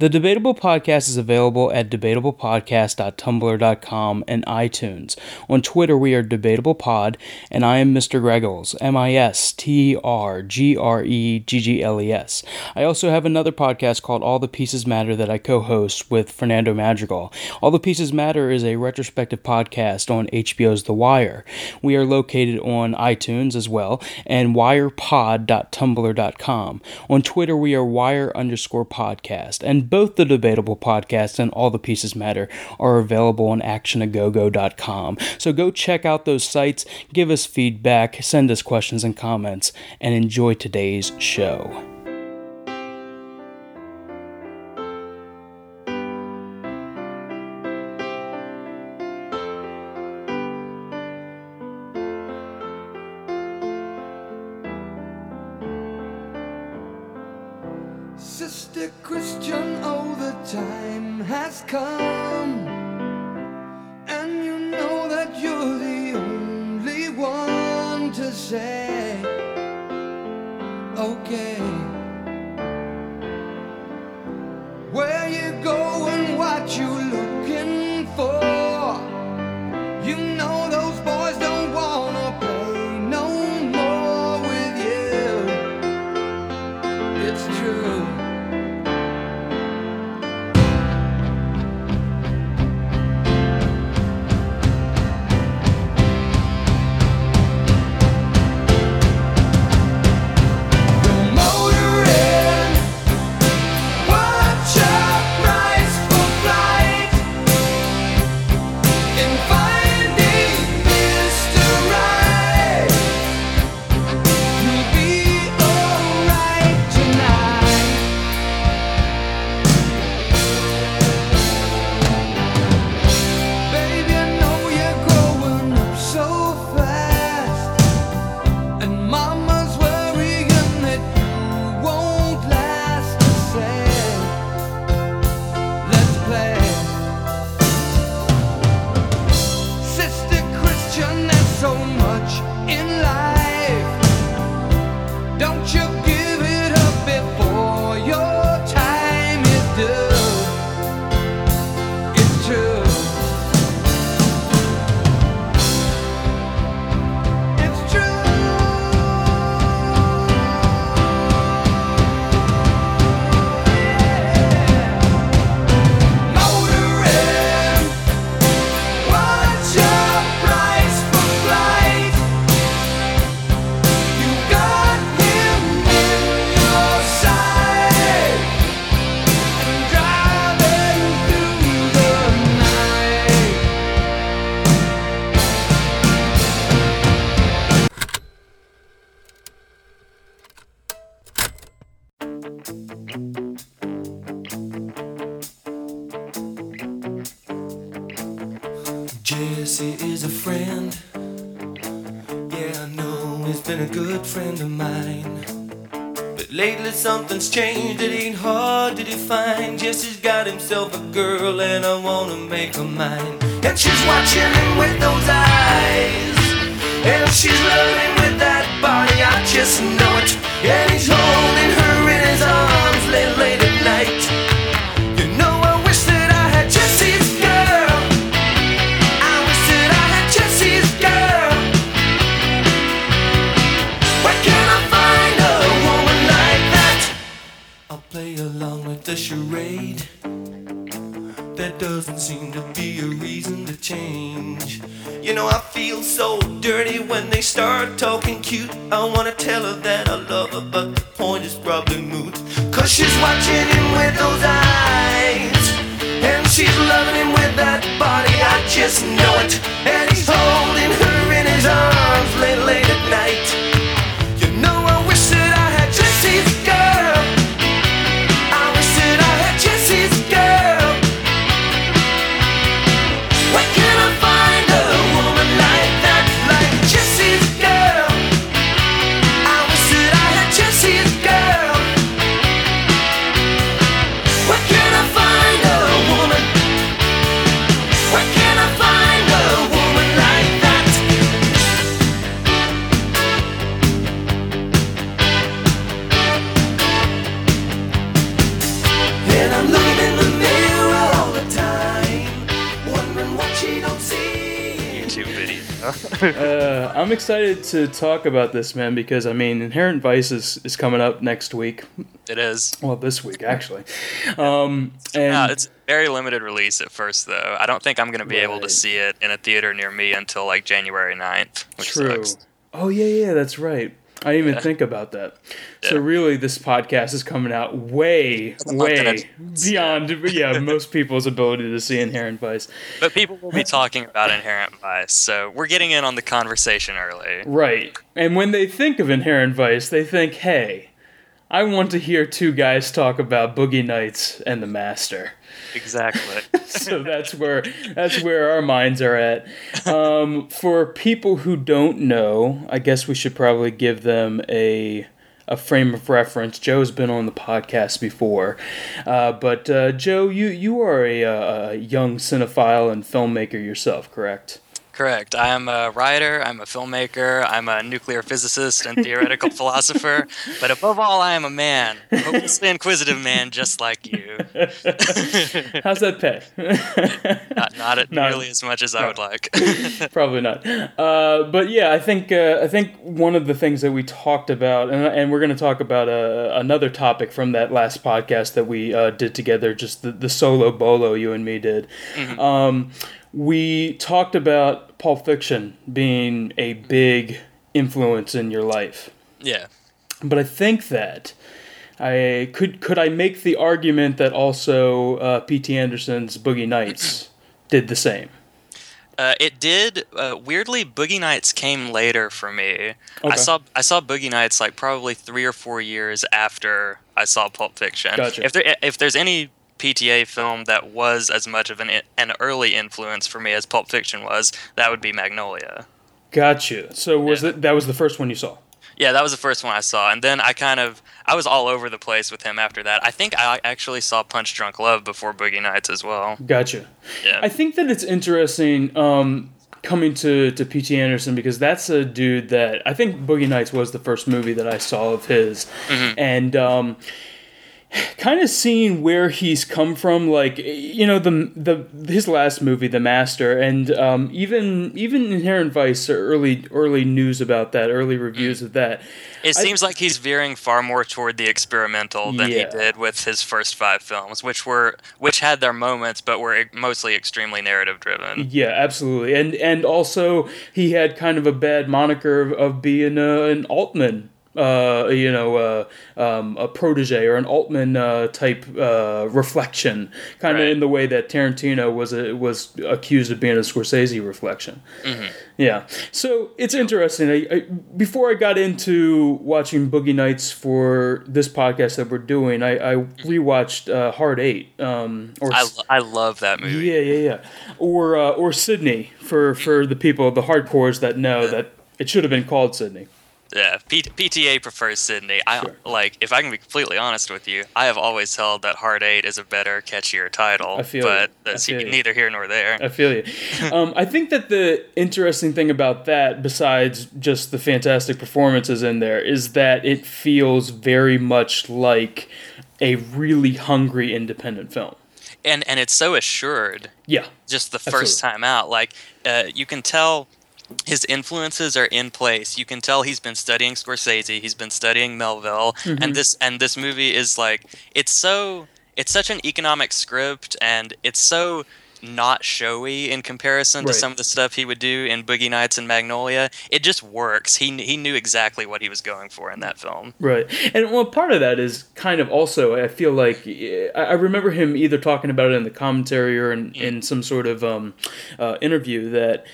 The Debatable Podcast is available at debatablepodcast.tumblr.com and iTunes. On Twitter, we are Debatable Pod, and I am Mr. Greggles, M I S T R G R E G G L E S. I also have another podcast called All the Pieces Matter that I co host with Fernando Madrigal. All the Pieces Matter is a retrospective podcast on HBO's The Wire. We are located on iTunes as well and wirepod.tumblr.com. On Twitter, we are wire underscore podcast. And both the Debatable Podcast and All the Pieces Matter are available on actionagogo.com. So go check out those sites, give us feedback, send us questions and comments, and enjoy today's show. Something's changed, it ain't hard to define. Jesse's got himself a girl, and I wanna make her mine. And she's watching him with those eyes. And she's loving with that body, I just know it. And he's holding You know, I feel so dirty when they start talking cute. I wanna tell her that I love her, but the point is probably moot. Cause she's watching him with those eyes. And she's loving him with that body, I just know it. And he's holding her in his arms late, late at night. Uh, I'm excited to talk about this, man, because I mean, Inherent Vice is, is coming up next week. it is. Well, this week actually. Um, and Yeah, it's very limited release at first, though. I don't think I'm going to be able to see it in a theater near me until like January 9th, which true. sucks. Oh yeah, yeah, that's right. I didn't even Yeah. think about that. So Yeah. really, this podcast is coming out way, a month in way beyond yeah most people's ability to see Inherent Vice. But people will be talking about Inherent Vice, so we're getting in on the conversation early. Right. And when they think of Inherent Vice, they think, hey, I want to hear two guys talk about Boogie Nights and the Master. Exactly. so that's where that's where our minds are at. Um, for people who don't know, I guess we should probably give them a a frame of reference. Joe's been on the podcast before, uh, but uh, Joe, you you are a, uh, a young cinephile and filmmaker yourself, correct? Correct. I am a writer, I'm a filmmaker, I'm a nuclear physicist and theoretical philosopher, but above all, I am a man, a hopelessly inquisitive man just like you. How's that pay? Not, not at No. nearly as much as I would like. Probably not. Uh, but yeah, I think uh, I think one of the things that we talked about, and, and we're going to talk about uh, another topic from that last podcast that we uh, did together, just the, the solo bolo you and me did. Um, we talked about Pulp Fiction being a big influence in your life, yeah. but I think that. I could could I make the argument that also uh, P.T. Anderson's Boogie Nights did the same? Uh, it did. Uh, weirdly, Boogie Nights came later for me. Okay. I saw I saw Boogie Nights like probably three or four years after I saw Pulp Fiction. Gotcha. If there if there's any PTA film that was as much of an an early influence for me as Pulp Fiction was, that would be Magnolia. Gotcha. So was Yeah. it that was the first one you saw? Yeah, that was the first one I saw, and then I kind of I was all over the place with him after that. I think I actually saw Punch Drunk Love before Boogie Nights as well. Gotcha. Yeah. I think that it's interesting um, coming to to P.T. Anderson because that's a dude that I think Boogie Nights was the first movie that I saw of his, and um, kind of seeing where he's come from, like you know the the his last movie, The Master, and um, even even Inherent Vice, early early news about that, early reviews of that. It I- seems like he's veering far more toward the experimental than Yeah. he did with his first five films, which were which had their moments, but were mostly extremely narrative driven. Yeah, absolutely, and and also he had kind of a bad moniker of, of being uh, an Altman, uh, you know, uh, um, a protege or an Altman uh, type uh, reflection, kind of Right. in the way that Tarantino was a, was accused of being a Scorsese reflection. Yeah, so it's interesting. I, I, before I got into watching Boogie Nights for this podcast that we're doing, I, I rewatched uh, Hard Eight, um, or I, I love that movie. yeah, yeah, yeah. Or uh, or Sydney for for the people, the hardcores that know that it should have been called Sydney. Yeah, P- PTA prefers Sydney. I Sure. like if I can be completely honest with you, I have always held that Hard Eight is a better, catchier title. I feel but you. That's feel you. neither here nor there. I feel you. Um, I think that the interesting thing about that, besides just the fantastic performances in there, is that it feels very much like a really hungry independent film. and and it's so assured. Yeah, just the first Absolutely. time out. Like uh, you can tell his influences are in place. You can tell he's been studying Scorsese, he's been studying Melville, Mm-hmm. and this and this movie is like it's so it's such an economic script and it's so not showy in comparison to some of the stuff he would do in Boogie Nights and Magnolia. It just works. He he knew exactly what he was going for in that film. Right, and well, part of that is kind of also. I feel like I remember him either talking about it in the commentary or in, in some sort of um, uh, interview that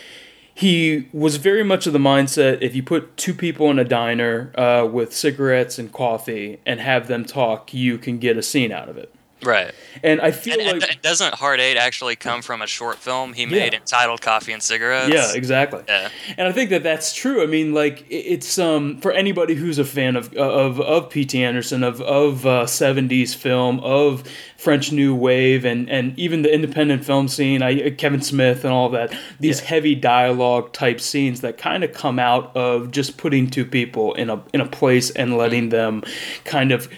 he was very much of the mindset: if you put two people in a diner uh, with cigarettes and coffee and have them talk, you can get a scene out of it. Right. And I feel And, and doesn't Hard Eight actually come from a short film he made Yeah. entitled Coffee and Cigarettes? yeah, exactly. Yeah. And I think that that's true. I mean, like it's um for anybody who's a fan of of of P.T. Anderson of of uh, '70s film of French New Wave and and even the independent film scene. I Kevin Smith and all that. These heavy dialogue type scenes that kind of come out of just putting two people in a in a place and letting them kind of uh,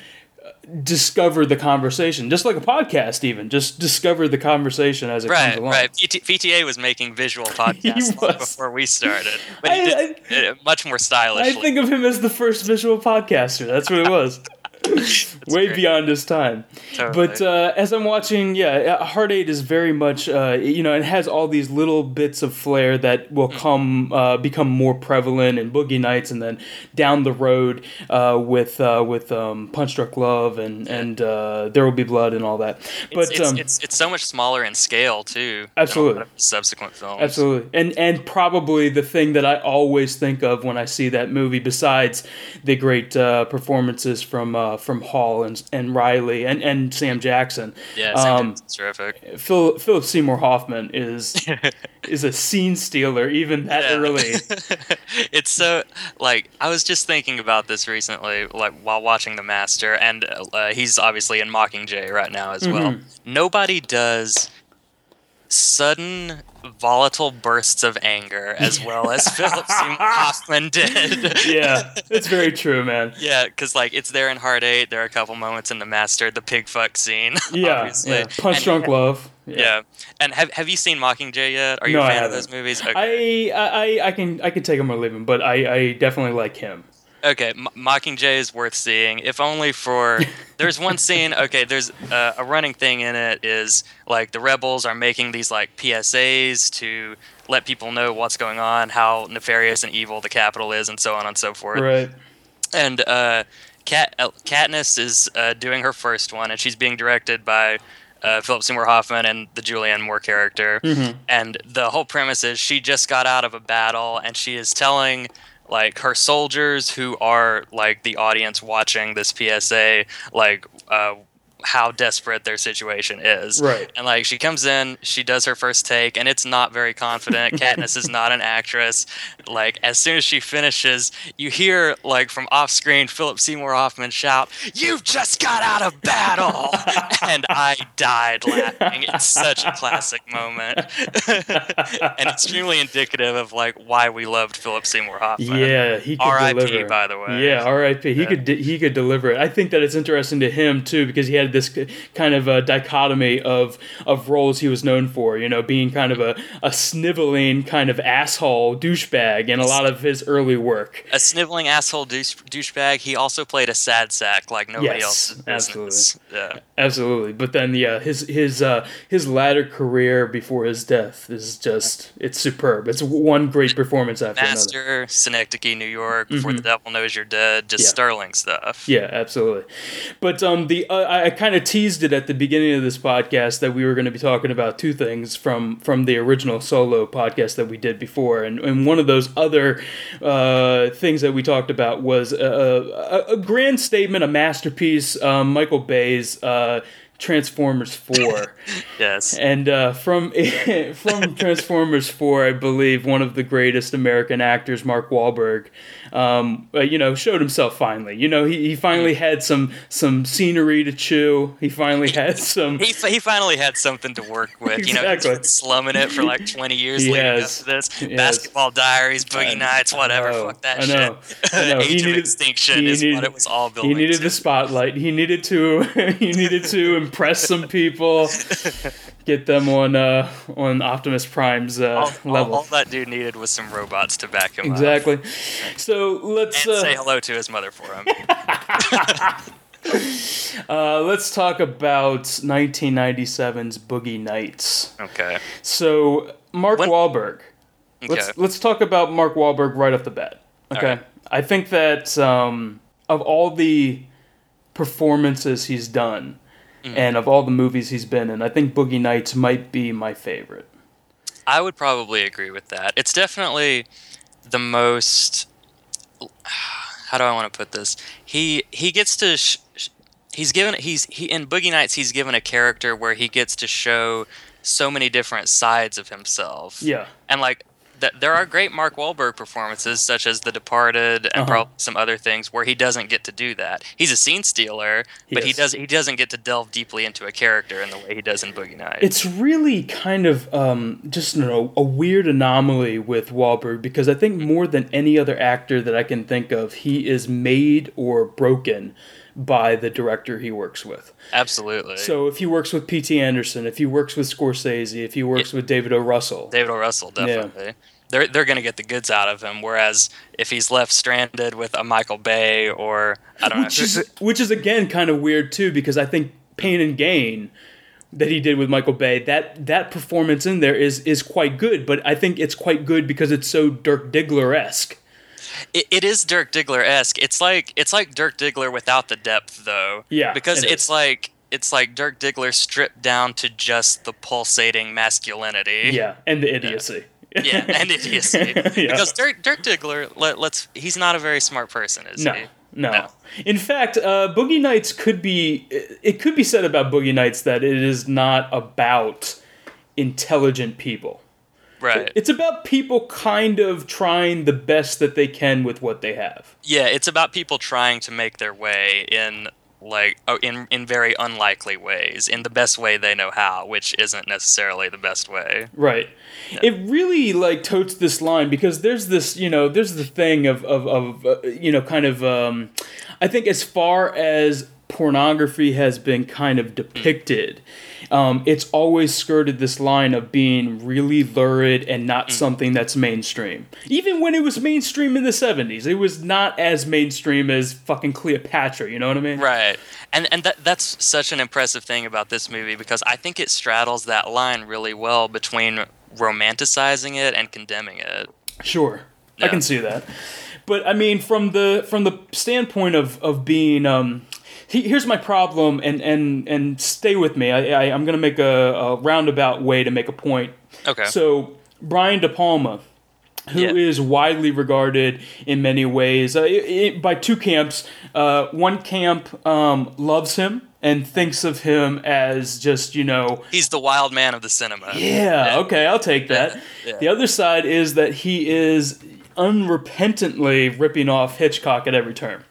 discover the conversation, just like a podcast. Even just discover the conversation as it Right, comes along. right. PT, VTA was making visual podcasts before we started, but I- it much more stylish. I think of him as the first visual podcaster. That's what it was. Way great. beyond his time. Totally. But uh, as I'm watching, yeah, uh, Hard Eight is very much, uh, you know, it has all these little bits of flair that will Hmm. come uh, become more prevalent in Boogie Nights, and then down the road uh, with uh, with um, Punch Drunk Love and and uh, There Will Be Blood and all that. But it's, it's, um, it's it's so much smaller in scale too. Absolutely. subsequent films. Absolutely, and and probably the thing that I always think of when I see that movie, besides the great uh, performances from uh, from Hall and and Reilly and, and Sam Jackson, Yeah, Sam um, terrific. Phil, Philip Seymour Hoffman is is a scene stealer even that Yeah. early. it's so like I was just thinking about this recently, like while watching The Master, and uh, he's obviously in Mockingjay right now as well. Mm-hmm. Nobody does sudden volatile bursts of anger as well as Philip Seymour Hoffman did. yeah, it's very true, man. Yeah, because like it's there in Hard Eight. There are a couple moments in The Master, the pig fuck scene. Yeah, obviously. yeah. Punch And- Drunk Love. Yeah. and have have you seen Mockingjay yet? Are you No, a fan of those movies? Okay. I, I I can I can take him or leave him, but I, I definitely like him. Okay, M- Mockingjay is worth seeing, if only for. There's one scene. Okay, there's uh, a running thing in it is like the rebels are making these like PSAs to let people know what's going on, how nefarious and evil the Capitol is, and so on and so forth. Right. And uh, Kat, Katniss is uh, doing her first one, and she's being directed by uh, Philip Seymour Hoffman and the Julianne Moore character. And the whole premise is she just got out of a battle, and she is telling like her soldiers who are like the audience watching this PSA, like. Uh, how desperate their situation is. Right. And like she comes in, she does her first take, and it's not very confident. Katniss is not an actress. Like as soon as she finishes, you hear like from off screen Philip Seymour Hoffman shout, "You've just got out of battle!" and I died laughing. It's such a classic moment, and extremely indicative of like why we loved Philip Seymour Hoffman. Yeah, he could R.I.P. deliver. by the way. Yeah, R.I.P. He Yeah. could di- he could deliver it. I think that it's interesting to him too because he had this kind of a dichotomy of of roles he was known for. You know, being kind of a a sniveling kind of asshole douchebag in a lot of his early work. A sniveling asshole douche- douchebag. He also played a sad sack like nobody Yes, else's business. Yeah. Absolutely, but then yeah, his his uh, his latter career before his death is just it's superb. It's one great performance after another. Master, Synecdoche, New York, Before the Devil Knows You're Dead, just Mm-hmm. Yeah. sterling stuff. Yeah, absolutely. But um, the uh, I kind of teased it at the beginning of this podcast that we were going to be talking about two things from from the original solo podcast that we did before, and, and one of those other uh, things that we talked about was a, a, a grand statement, a masterpiece, um, Michael Bay's. Uh, Transformers Four, Yes. and uh, from from Transformers Four, I believe one of the greatest American actors, Mark Wahlberg, um, uh, you know, showed himself finally. You know, he, he finally had some some scenery to chew. He finally had some. He, he finally had something to work with. You know, he's Exactly. been slumming it for like 20 years He leading has. up to this. He has. Basketball Diaries, Boogie Nights, whatever. Fuck that I know. shit. I know. He Age of needed- Extinction he is needed- what it was all built He needed to. the spotlight. He needed to. he needed to impress some people, get them on uh, on Optimus Prime's uh, all, all- level. all that dude needed was some robots to back him up. Exactly. So let's uh, say hello to his mother for him. uh, let's talk about 1997's Boogie Nights. Okay. So Mark When- Wahlberg. Okay. Let's let's talk about Mark Wahlberg right off the bat. Okay. right. I think that um, of all the performances he's done Mm. and of all the movies he's been in, I think Boogie Nights might be my favorite. I would probably agree with that. It's definitely the most. How do I want to put this? He he gets to. Sh- sh- he's given he's he in Boogie Nights. He's given a character where he gets to show so many different sides of himself. Yeah. and like. Th- There are great Mark Wahlberg performances, such as The Departed, and Uh-huh. probably some other things, where he doesn't get to do that. He's a scene stealer, but he Yes. does he doesn't get to delve deeply into a character in the way he does in Boogie Nights. It's really kind of um, just you know, a weird anomaly with Wahlberg because I think more than any other actor that I can think of, he is made or broken by the director he works with. Absolutely. So if he works with P.T. Anderson, if he works with Scorsese, if he works with David O. Russell, David O. Russell, definitely. They're, they're going to get the goods out of him. Whereas if he's left stranded with a Michael Bay or, I don't which know. is which is again kind of weird too because I think Pain and Gain that he did with Michael Bay that that performance in there is is quite good, but I think it's quite good because it's so Dirk Diggler esque. It, it is Dirk Diggler esque. It's like it's like Dirk Diggler without the depth, though. Yeah, because it it's is. like it's like Dirk Diggler stripped down to just the pulsating masculinity. Yeah, and the idiocy. yeah, and idiocy. Yeah. Because Dirk Dirk Diggler, let, let's he's not a very smart person, is No, he? no. No. In fact, uh, Boogie Nights could be. It could be said about Boogie Nights that it is not about intelligent people. Right. It's about people kind of trying the best that they can with what they have. yeah, it's about people trying to make their way in like oh, in in very unlikely ways, in the best way they know how, which isn't necessarily the best way. Right. It really like totes this line because there's this, you know, there's the thing of of, of uh, you know, kind of um I think as far as pornography has been kind of depicted, um, it's always skirted this line of being really lurid and not something that's mainstream. Even when it was mainstream in the 70s, it was not as mainstream as fucking Cleopatra, you know what I mean? Right. And and that that's such an impressive thing about this movie because I think it straddles that line really well between romanticizing it and condemning it. Sure, I can see that. But I mean, from the from the standpoint of of being, um, he, here's my problem, and and and stay with me. I, I I'm gonna make a, a roundabout way to make a point. Okay. So Brian De Palma, who is Yeah. widely regarded in many ways uh, i i by two camps. Uh, one camp um, loves him and thinks of him as just you know He's the wild man of the cinema. yeah, okay, I'll take that. Yeah. The other side is that he is unrepentantly ripping off Hitchcock at every turn.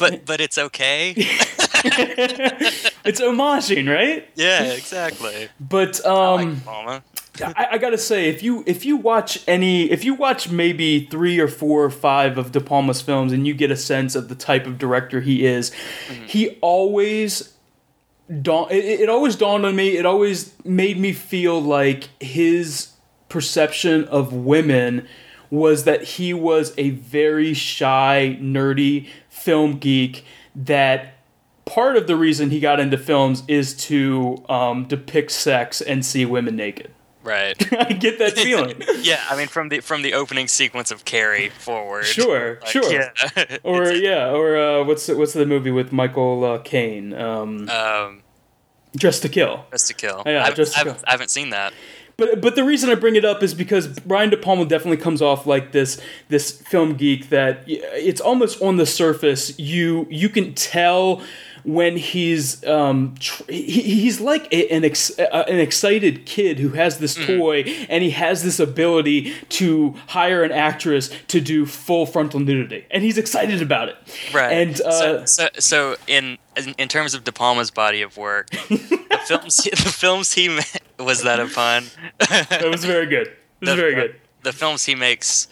But but it's okay. It's homaging, right? yeah, exactly. But I um, like I, I gotta say, if you if you watch any, if you watch maybe three or four or five of De Palma's films, and you get a sense of the type of director he is, he always dawn. It, it always dawned on me. It always made me feel like his perception of women was that he was a very shy, nerdy film geek that. Part of the reason he got into films is to um, depict sex and see women naked. Right. I get that feeling. yeah, I mean from the from the opening sequence of Carrie forward. Sure, Like, sure. Yeah. Or yeah, or uh, what's what's the movie with Michael uh, Caine? Um, um, Dressed to Kill. Just to Kill. Yeah, I've, Just to I've- Kill. I haven't seen that. But but the reason I bring it up is because Brian De Palma definitely comes off like this this film geek that it's almost on the surface you you can tell when he's um tr- he, he's like a, an ex, uh, an excited kid who has this Mm-hmm. toy and he has this ability to hire an actress to do full frontal nudity and he's excited about it Right. and uh, so, so, so in, in in terms of De Palma's body of work, the films the films he ma- was that a pun? that was very good it was the, very good The films he makes,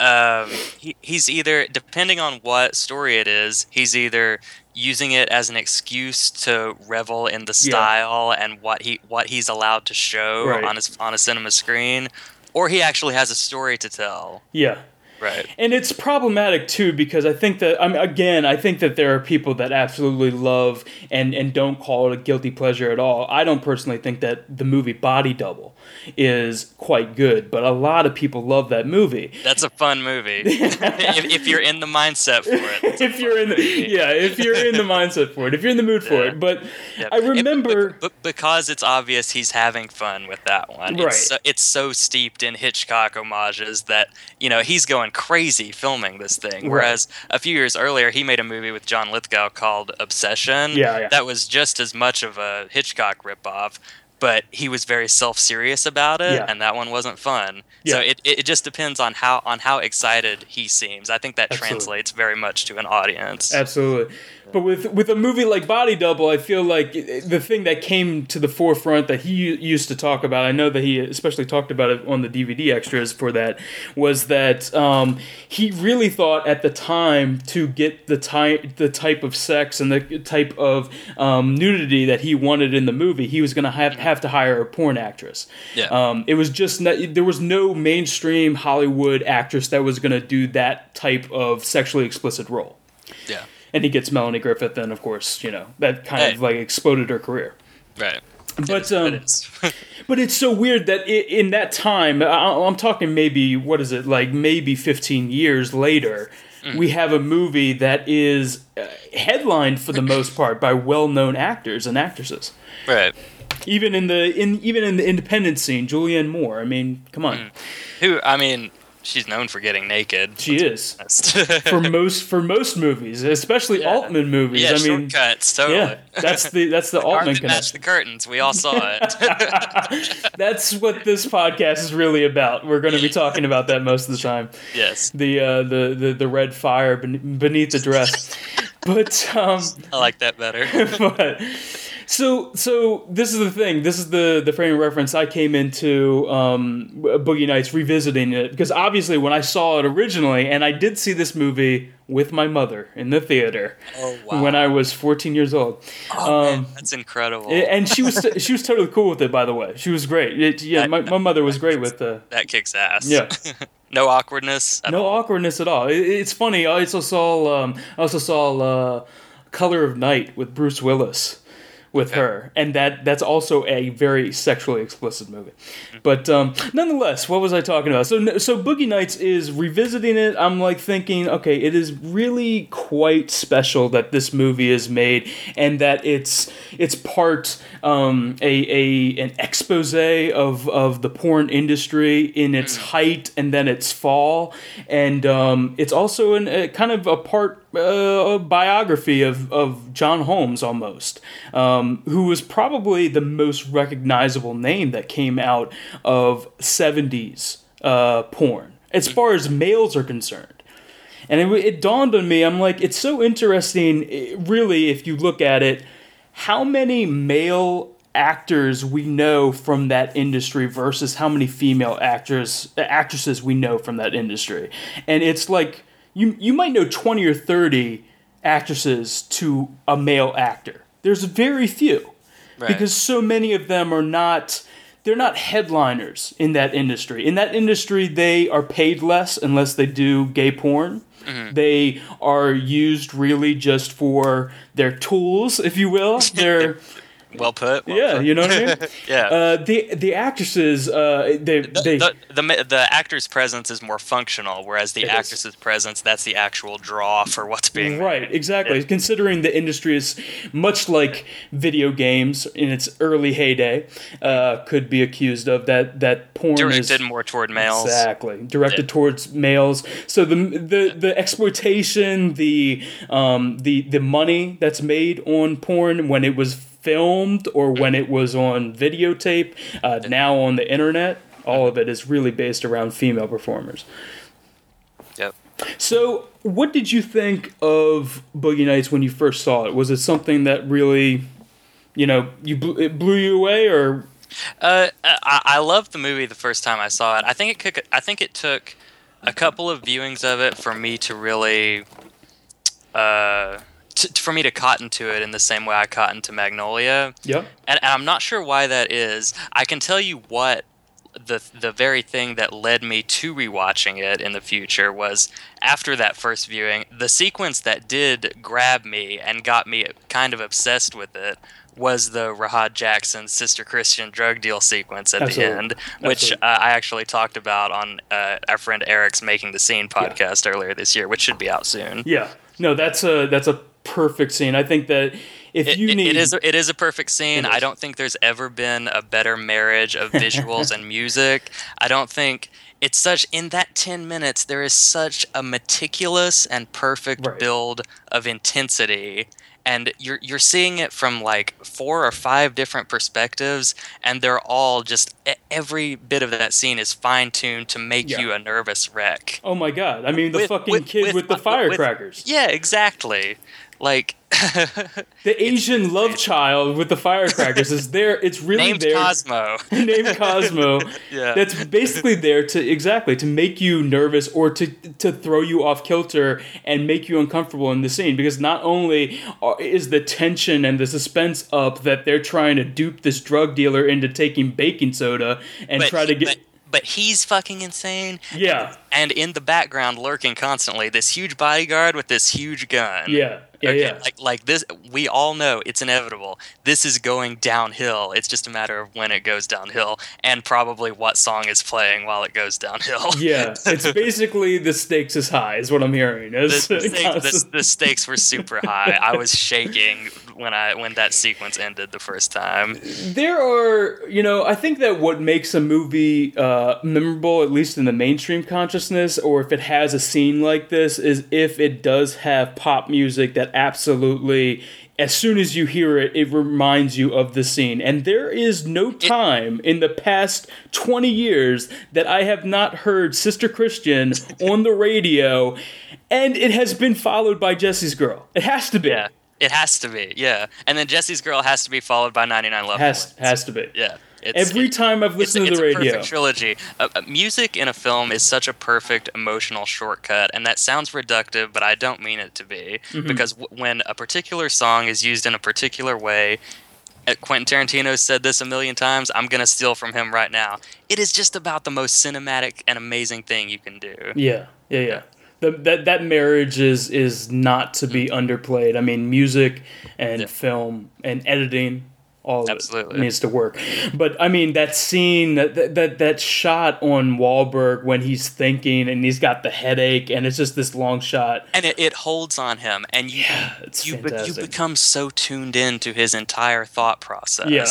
um, he, he's either depending on what story it is, he's either using it as an excuse to revel in the Yeah. style and what he what he's allowed to show Right. on his on a cinema screen, or he actually has a story to tell. yeah Right. And it's problematic too because I think that I mean again I think that there are people that absolutely love and and don't call it a guilty pleasure at all. I don't personally think that the movie Body Double is quite good, but a lot of people love that movie. That's a fun movie. if, if you're in the mindset for it. If you're in the yeah, if you're in the mindset for it, if you're in the mood for Yeah. it, but Yeah. I It- remember be- be- because it's obvious he's having fun with that one. Right. It's so, it's so steeped in Hitchcock homages that you know he's going crazy filming this thing. Whereas a few years earlier, he made a movie with John Lithgow called Obsession. Yeah, yeah. That was just as much of a Hitchcock ripoff. But he was very self-serious about it Yeah. and that one wasn't fun so it, it just depends on how on how excited he seems i think that Absolutely. translates very much to an audience Absolutely. But with with a movie like Body Double, I feel like the thing that came to the forefront that he used to talk about, I know that he especially talked about it on the DVD extras for that, was that um, he really thought at the time to get the type the type of sex and the type of um, nudity that he wanted in the movie, he was going to have have to hire a porn actress. Yeah. Um, it was just not, there was no mainstream Hollywood actress that was going to do that type of sexually explicit role yeah and he gets Melanie Griffith, and of course, you know that kind of like exploded her career. right But it um, but it's so weird that i in that time, I- I'm talking maybe what is it like maybe 15 years later, we have a movie that is uh, headlined for the most part by well-known actors and actresses. right Even in the in even in the independent scene, Julianne Moore. I mean, come on, who i mean she's known for getting naked she is for most for most movies, especially Yeah. Altman movies. I mean, Short Cuts totally yeah, that's the that's the Altman Carpet matched the curtains we all saw it That's what this podcast is really about. We're going to be talking about that most of the time. yes The uh, the, the the red fire beneath the dress. But um, i like that better but so so this is the thing. This is the the frame of reference I came into um, Boogie Nights revisiting it because obviously when I saw it originally, and I did see this movie with my mother in the theater Oh, wow. when I was 14 years old. oh, um, man, that's incredible and she was she was totally cool with it. By the way, she was great. It, yeah, my, my mother was great with the that kicks ass yeah. no awkwardness No all. awkwardness at all. It, it's funny. I also saw um, I also saw uh, Color of Night with Bruce Willis with her, and that that's also a very sexually explicit movie. But um, nonetheless, what was I talking about? So so Boogie Nights is revisiting it. I'm like thinking, okay, it is really quite special that this movie is made, and that it's it's part um, a, a an expose of of the porn industry in its height and then its fall, and um, it's also an, a kind of a part uh, a biography of, of John Holmes almost, um, who was probably the most recognizable name that came out of 70s uh, porn, as far as males are concerned. And it, it dawned on me, I'm like, it's so interesting, eh, really, if you look at it, how many male actors we know from that industry versus how many female actors actresses we know from that industry. And it's like you you might know 20 or 30 actresses to a male actor. There's very few Right. because so many of them are not they're not headliners in that industry. In that industry, they are paid less unless they do gay porn. Mm-hmm. They are used really just for their tools, if you will. They're well put well yeah, put. you know what I mean. yeah Uh, the the actresses, uh, they the, they the, the, the actor's presence is more functional, whereas the It is. actress's presence, that's the actual draw for what's being Right, exactly. Yeah. Considering the industry is much like video games in its early heyday, uh, could be accused of that that porn is directed is more toward males. exactly directed Yeah. towards males. So the the the exploitation, the um the the money that's made on porn when it was filmed or when it was on videotape, uh, now on the internet, all of it is really based around female performers. Yep. So, what did you think of Boogie Nights when you first saw it? Was it something that really, you know, you blew, it blew you away, or Uh, I, I loved the movie the first time I saw it. I think it took. I think it took a couple of viewings of it for me to really, uh, t- for me to cotton to it in the same way I cotton to Magnolia. yep, and, and I'm not sure why that is. I can tell you what the the very thing that led me to rewatching it in the future was after that first viewing, the sequence that did grab me and got me kind of obsessed with it was the Rahad Jackson Sister Christian drug deal sequence at Absolutely. the end, which uh, I actually talked about on uh, our friend Eric's Making the Scene podcast earlier this year, which should be out soon. yeah, no, that's a that's a perfect scene. I think that if It, you need, it is it is a perfect scene. I don't think there's ever been a better marriage of visuals and music. I don't think it's such in that 10 minutes there is such a meticulous and perfect Right. build of intensity and you're you're seeing it from like four or five different perspectives, and they're all just every bit of that scene is fine tuned to make Yeah. you a nervous wreck. Oh my god! I mean, the With- fucking with- kid with, with- the firecrackers, Yeah, exactly. Like the Asian love child with the firecrackers is there. It's really named there. Cosmo. named Cosmo. Yeah. That's basically there to exactly to make you nervous or to to throw you off kilter and make you uncomfortable in the scene because not only is the tension and the suspense up that they're trying to dupe this drug dealer into taking baking soda and but try to get but, but he's fucking insane. yeah And in the background, lurking constantly, this huge bodyguard with this huge gun. yeah yeah Okay, yeah Like like this, we all know it's inevitable. This is going downhill. It's just a matter of when it goes downhill, and probably what song is playing while it goes downhill. yeah it's basically the stakes is high is what I'm hearing The, the, stakes, the, the stakes were super high. I was shaking when I when that sequence ended the first time. there are you know i think that what makes a movie uh, memorable at least in the mainstream consciousness or if it has a scene like this is if it does have pop music that absolutely as soon as you hear it it reminds you of the scene and there is no time in the past 20 years that i have not heard sister christian on the radio and it has been followed by jesse's girl it has to be Yeah, it has to be. Yeah, and then Jesse's Girl has to be followed by 99 Love. has has to be Yeah. It's, every it- time i've listened it's to the a radio perfect trilogy. Uh, uh, music in a film is such a perfect emotional shortcut, and that sounds reductive, but I don't mean it to be. Mm-hmm. Because w- when a particular song is used in a particular way, uh, Quentin Tarantino said this a million times. I'm gonna steal from him right now. It is just about the most cinematic and amazing thing you can do. Yeah, yeah, yeah. The, that that marriage is is not to be underplayed. I mean, music and Yeah. film and editing, all Absolutely. it needs to work. But I mean, that scene, that, that that shot on Wahlberg when he's thinking and he's got the headache, and it's just this long shot. and it, it holds on him and you it's you, be, you become so tuned in to his entire thought process Yeah.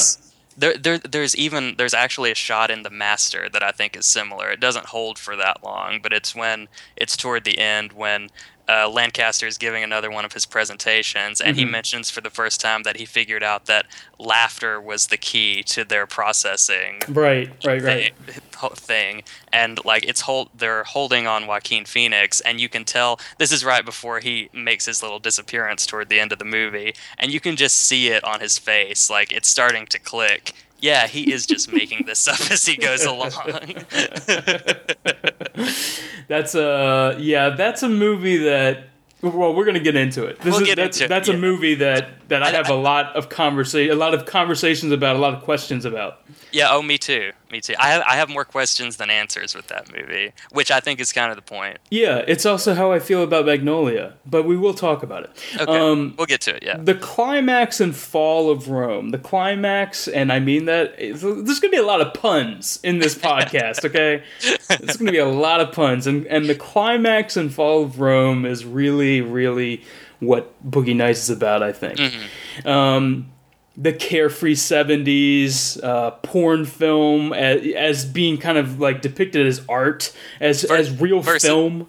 there, there there's even there's actually a shot in the master that i think is similar it doesn't hold for that long but it's when it's toward the end when uh, Lancaster is giving another one of his presentations, and he Mm-hmm. mentions for the first time that he figured out that laughter was the key to their processing Right, right, right. thing, thing and like it's hold they're holding on Joaquin Phoenix and you can tell this is right before he makes his little disappearance toward the end of the movie and you can just see it on his face like it's starting to click yeah he is just making this up as he goes along That's a yeah. That's a movie that. Well, we're gonna get into it. This We'll is get that's, into it, that's a yeah. movie that that I have a lot of conversation, a lot of conversations about, a lot of questions about. yeah oh me too me too I have, I have more questions than answers with that movie which I think is kind of the point Yeah, it's also how I feel about Magnolia, but we will talk about it. okay Um, we'll get to it yeah the climax and fall of Rome. The climax, and I mean that there's going to be a lot of puns in this podcast. Okay, there's going to be a lot of puns, and and the climax and fall of Rome is really, really what Boogie Nights is about. I think. Um, the carefree 70s uh, porn film as, as being kind of like depicted as art as as real versus- film.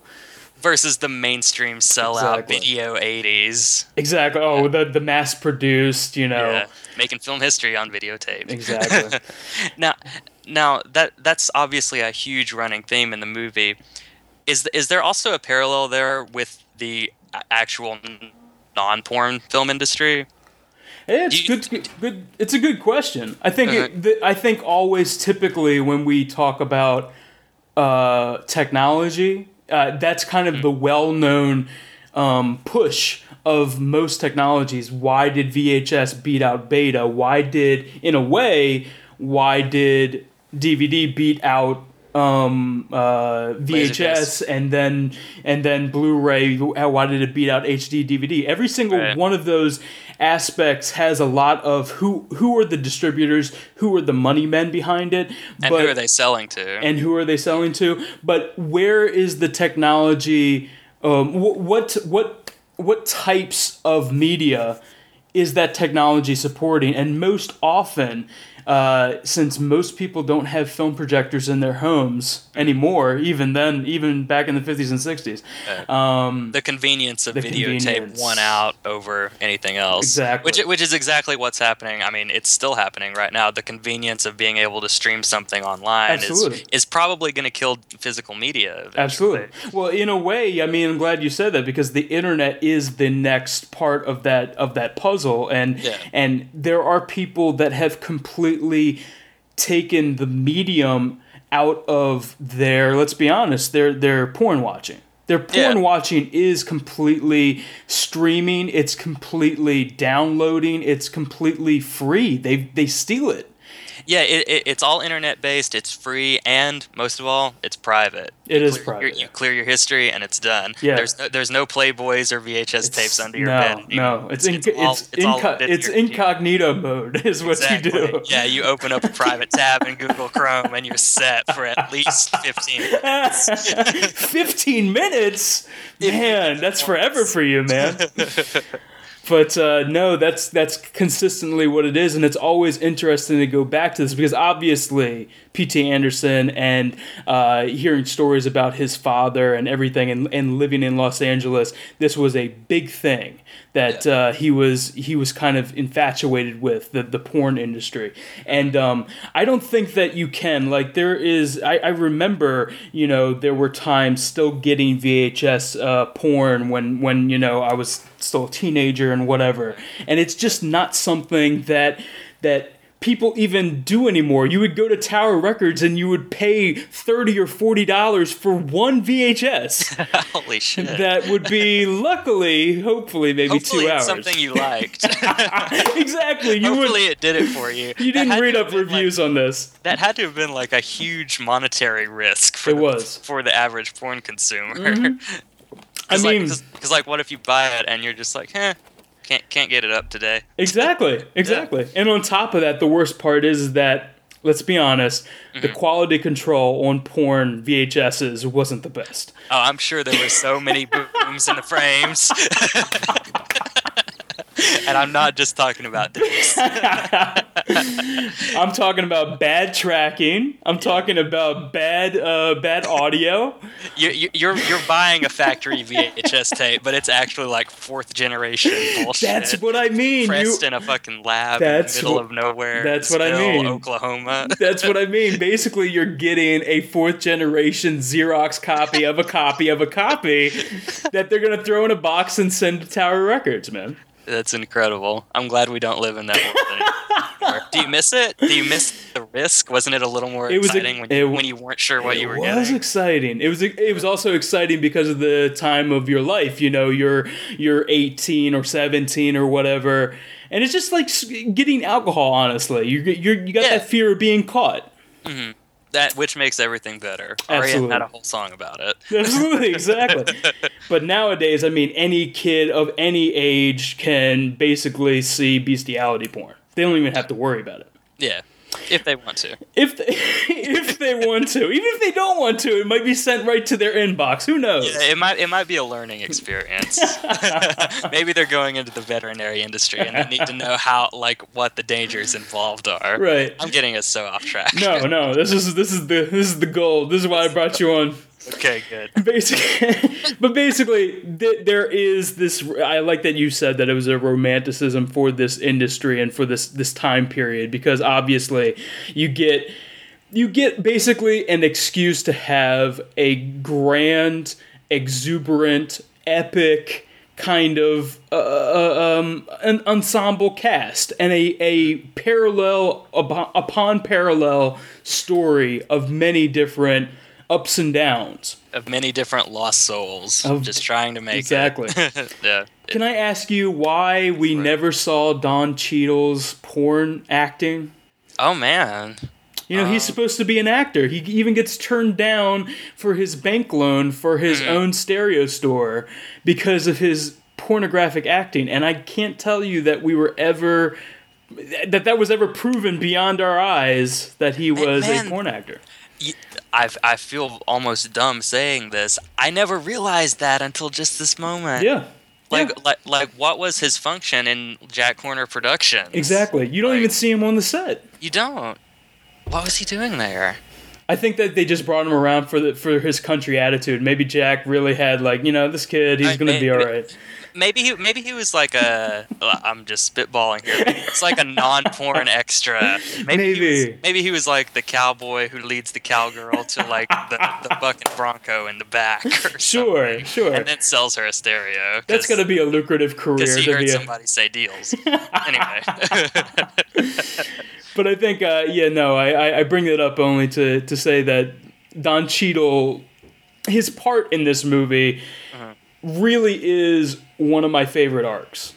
versus the mainstream sellout Exactly. video 80s exactly. Oh the the mass produced you know. Yeah. Making film history on videotape. Exactly. Now now that that's obviously a huge running theme in the movie. Is is there also a parallel there with the actual non-porn film industry It's You- good, good. It's a good question. I think. Uh-huh. It, th- I think always, typically, when we talk about uh, technology, uh, that's kind of the well-known um, push of most technologies. Why did VHS beat out Beta? Why did, in a way, why did DVD beat out um, uh, VHS and then and then Blu-ray? Why did it beat out HD DVD? Every single Right. one of those aspects has a lot of who who are the distributors, who are the money men behind it, and but who are they selling to and who are they selling to? But where is the technology? Um, wh- what what what types of media is that technology supporting? And most often, uh, since most people don't have film projectors in their homes anymore, even then, even back in the 50s and 60s, um, the convenience of The videotape convenience. won out over anything else. Exactly. Which which is exactly what's happening. I mean, it's still happening right now. The convenience of being able to stream something online Absolutely. is is probably going to kill physical media. eventually. Absolutely. Well, in a way, I mean, I'm glad you said that because the internet is the next part of that of that puzzle, and Yeah. and there are people that have completely taken the medium out of their. Let's be honest, their their porn watching. Their porn Yeah. watching is completely streaming. It's completely downloading. It's completely free. They they steal it. Yeah, it, it, it's all internet based. It's free, and most of all, it's private. It You is clear private, You clear your history, and it's done. Yeah. There's no, there's no Playboys or VHS tapes under your no, bed. anymore. No, it's it's all- it's, it's inco- it's incognito mode is what Exactly. you do. Yeah, you open up a private tab in Google Chrome, and you're set for at least 15 minutes. 15 minutes man that's forever for you man but uh, no that's that's consistently what it is and it's always interesting to go back to this because obviously pt anderson and uh, hearing stories about his father and everything and, and living in los angeles this was a big thing that uh, he was he was kind of infatuated with the, the porn industry. And um, I don't think that you can like there is I, I remember you know there were times still getting VHS uh, porn when when you know I was still a teenager and whatever. And it's just not something that that people even do anymore you would go to Tower Records and you would pay 30 or 40 dollars for one VHS Holy shit. that would be luckily hopefully maybe Hopefully two it's hours something you liked. exactly you would Hopefully it did it for you. you didn't read up been, like- reviews on this that had to have been like a huge monetary risk for It the, was. Mm-hmm. for the average porn consumer. I Cause mean- like, because like, what if you buy it and you're just like, eh, can't can't get it up today. Exactly, exactly. And on top of that, the worst part is that let's be honest, Mm-hmm. the quality control on porn VHSs wasn't the best. Oh, I'm sure there were so many booms in the frames. and I'm not just talking about this. I'm talking about bad tracking. I'm talking about bad, uh, bad audio. You, you, you're you're buying a factory VHS tape, but it's actually like fourth generation bullshit. That's what I mean. You, in a fucking lab in the middle what- of nowhere. that's what I mean. Oklahoma. that's what I mean. Basically, you're getting a fourth generation Xerox copy of a copy of a copy that they're gonna throw in a box and send to Tower Records, man. That's incredible. I'm glad we don't live in that world. Do you miss it? Do you miss the risk? Wasn't it a little more It was a- exciting when, it- you, when you weren't sure what you were it was exciting. It was it was also exciting because of the time of your life. You know, you're you're 18 or 17 or whatever, and it's just like getting alcohol. Honestly, you you you got Yeah. that fear of being caught. Mm-hmm. That which makes everything better. Absolutely. Had a whole song about it. Absolutely, exactly. but nowadays, I mean, any kid of any age can basically see bestiality porn. They don't even have to worry about it. Yeah, if they want to. If they, if they want to, even if they don't want to, it might be sent right to their inbox. Who knows? Yeah, it might it might be a learning experience. Maybe they're going into the veterinary industry and they need to know how like what the dangers involved are. Right. I'm getting us so off track. No, no. This is this is the this is the goal. This is why I brought you on. Okay, good. Basically, but basically, th- there is this. I like that you said that it was a romanticism for this industry and for this this time period because obviously, you get you get basically an excuse to have a grand, exuberant, epic kind of uh, uh, um, an ensemble cast and a, a parallel upon, upon parallel story of many different ups and downs. Of many different lost souls, Of- just trying to make Exactly. yeah. Can I ask you why we never saw Don Cheadle's porn acting? Oh man. You know, he's um, supposed to be an actor. He even gets turned down for his bank loan for his hmm. own stereo store because of his pornographic acting. And I can't tell you that we were ever that that was ever proven beyond our eyes that he was man. a porn actor. I I feel almost dumb saying this. I never realized that until just this moment. Yeah. Like, Yeah. like, like, what was his function in Jack Horner Productions? Exactly. You don't Like- even see him on the set. You don't. What was he doing there? I think that they just brought him around for the for his country attitude. Maybe Jack really had like, you know, this kid, he's I- gonna be all right. Maybe he, maybe he was like a. I'm just spitballing here. It's like a non-porn extra. Maybe, He Maybe. was, maybe he was like the cowboy who leads the cowgirl to like the, the bucking bronco in the back. Or Sure, something, sure. And then sells her a stereo. That's gonna be a lucrative career. Because he heard a- somebody say deals. anyway. But I think, uh, yeah, no, I, I, I bring it up only to, to say that Don Cheadle, his part in this movie. Really is one of my favorite arcs.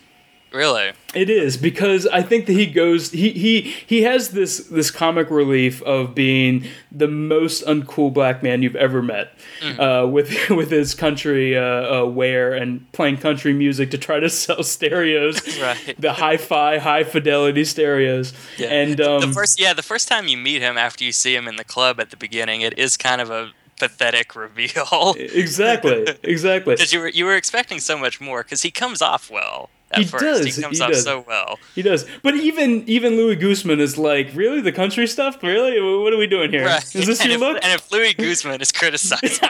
really? It is because I think that he goes he he he has this this comic relief of being the most uncool black man you've ever met, uh, with with his country uh, uh, wear and playing country music to try to sell stereos, Right. the hi-fi, high fidelity stereos, Yeah. and um, the first, yeah, the first time you meet him after you see him in the club at the beginning, it is kind of a pathetic reveal. exactly exactly Because you were you were expecting so much more. Because he comes off well at He first. does, He comes he off does. so well. he does. But even even Louis Guzman is like, really the country stuff, really? What are we doing here? Right. Is this and your if, look? And if Louis Guzman is criticizing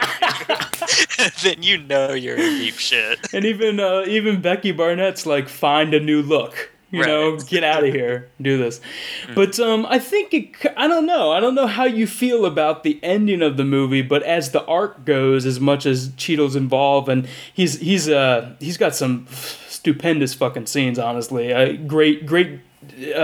you, then you know you're in deep shit. And even uh, even Becky Barnett's like, find a new look. You Right. know, get out of here, do this. But um, I think it. I don't know. I don't know how you feel about the ending of the movie, but as the arc goes, as much as Cheadle's involved, and he's he's uh he's got some stupendous fucking scenes. Honestly, uh, great great uh,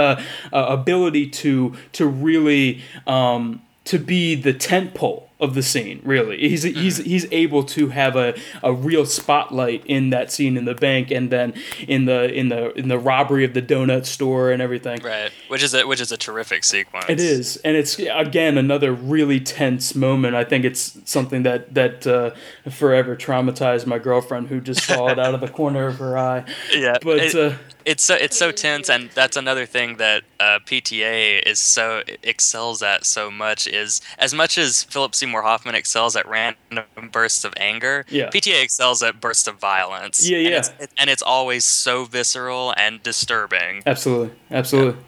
uh, ability to to really um to be the tent pole of the scene really he's he's he's able to have a, a real spotlight in that scene in the bank and then in the in the in the robbery of the donut store and everything Right. Which is a which is a terrific sequence. it is, and it's again another really tense moment. I think it's something that that uh, forever traumatized my girlfriend, who just saw it out of the corner of her eye. Yeah. But it- uh, it's so it's so tense and that's another thing that uh, PTA is so excels at so much is as much as Philip Seymour Hoffman excels at random bursts of anger Yeah. PTA excels at bursts of violence Yeah, and yeah. it's, it- and it's always so visceral and disturbing Absolutely, absolutely.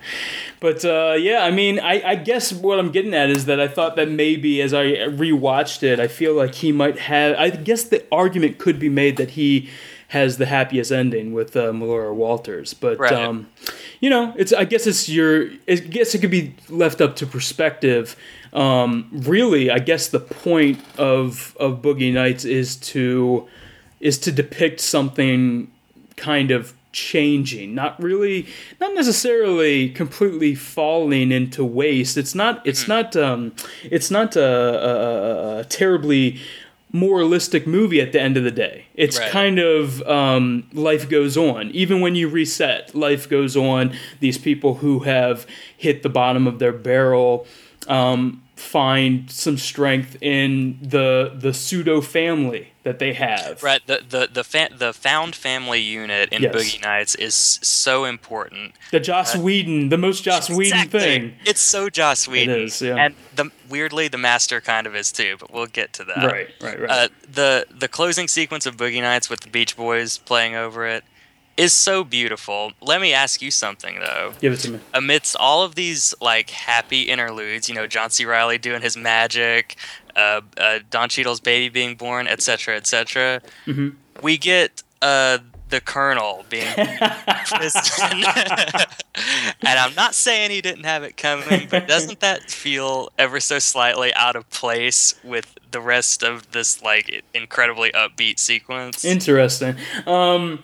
But uh, yeah, I mean, I, I guess what I'm getting at is that I thought that maybe as I rewatched it, I feel like he might have. I guess the argument could be made that he has the happiest ending with uh, Melora Walters, but Right. um, you know, it's. I guess it's your. I guess it could be left up to perspective. Um, really, I guess the point of of Boogie Nights is to is to depict something kind of changing not really not necessarily completely falling into waste it's not it's Mm-hmm. not um it's not a, a, a terribly moralistic movie at the end of the day. It's Right. kind of um, life goes on. Even when you reset life goes on. These people who have hit the bottom of their barrel um, find some strength in the the pseudo family that they have right the the the, fa- the found family unit in Yes. Boogie Nights is so important The Joss Whedon, the most Joss Whedon thing. it's so Joss Whedon is, yeah. and the weirdly the master kind of is too but we'll get to that Right, right, right. Uh, the the closing sequence of Boogie Nights with the Beach Boys playing over it is so beautiful. Let me ask you something though. Give it to me. Amidst all of these like happy interludes, you know, John C. Reilly doing his magic, uh, uh, Don Cheadle's baby being born, etc., etc. Mm-hmm. We get uh, the Colonel being and I'm not saying he didn't have it coming, but doesn't that feel ever so slightly out of place with the rest of this like incredibly upbeat sequence? Interesting. Um,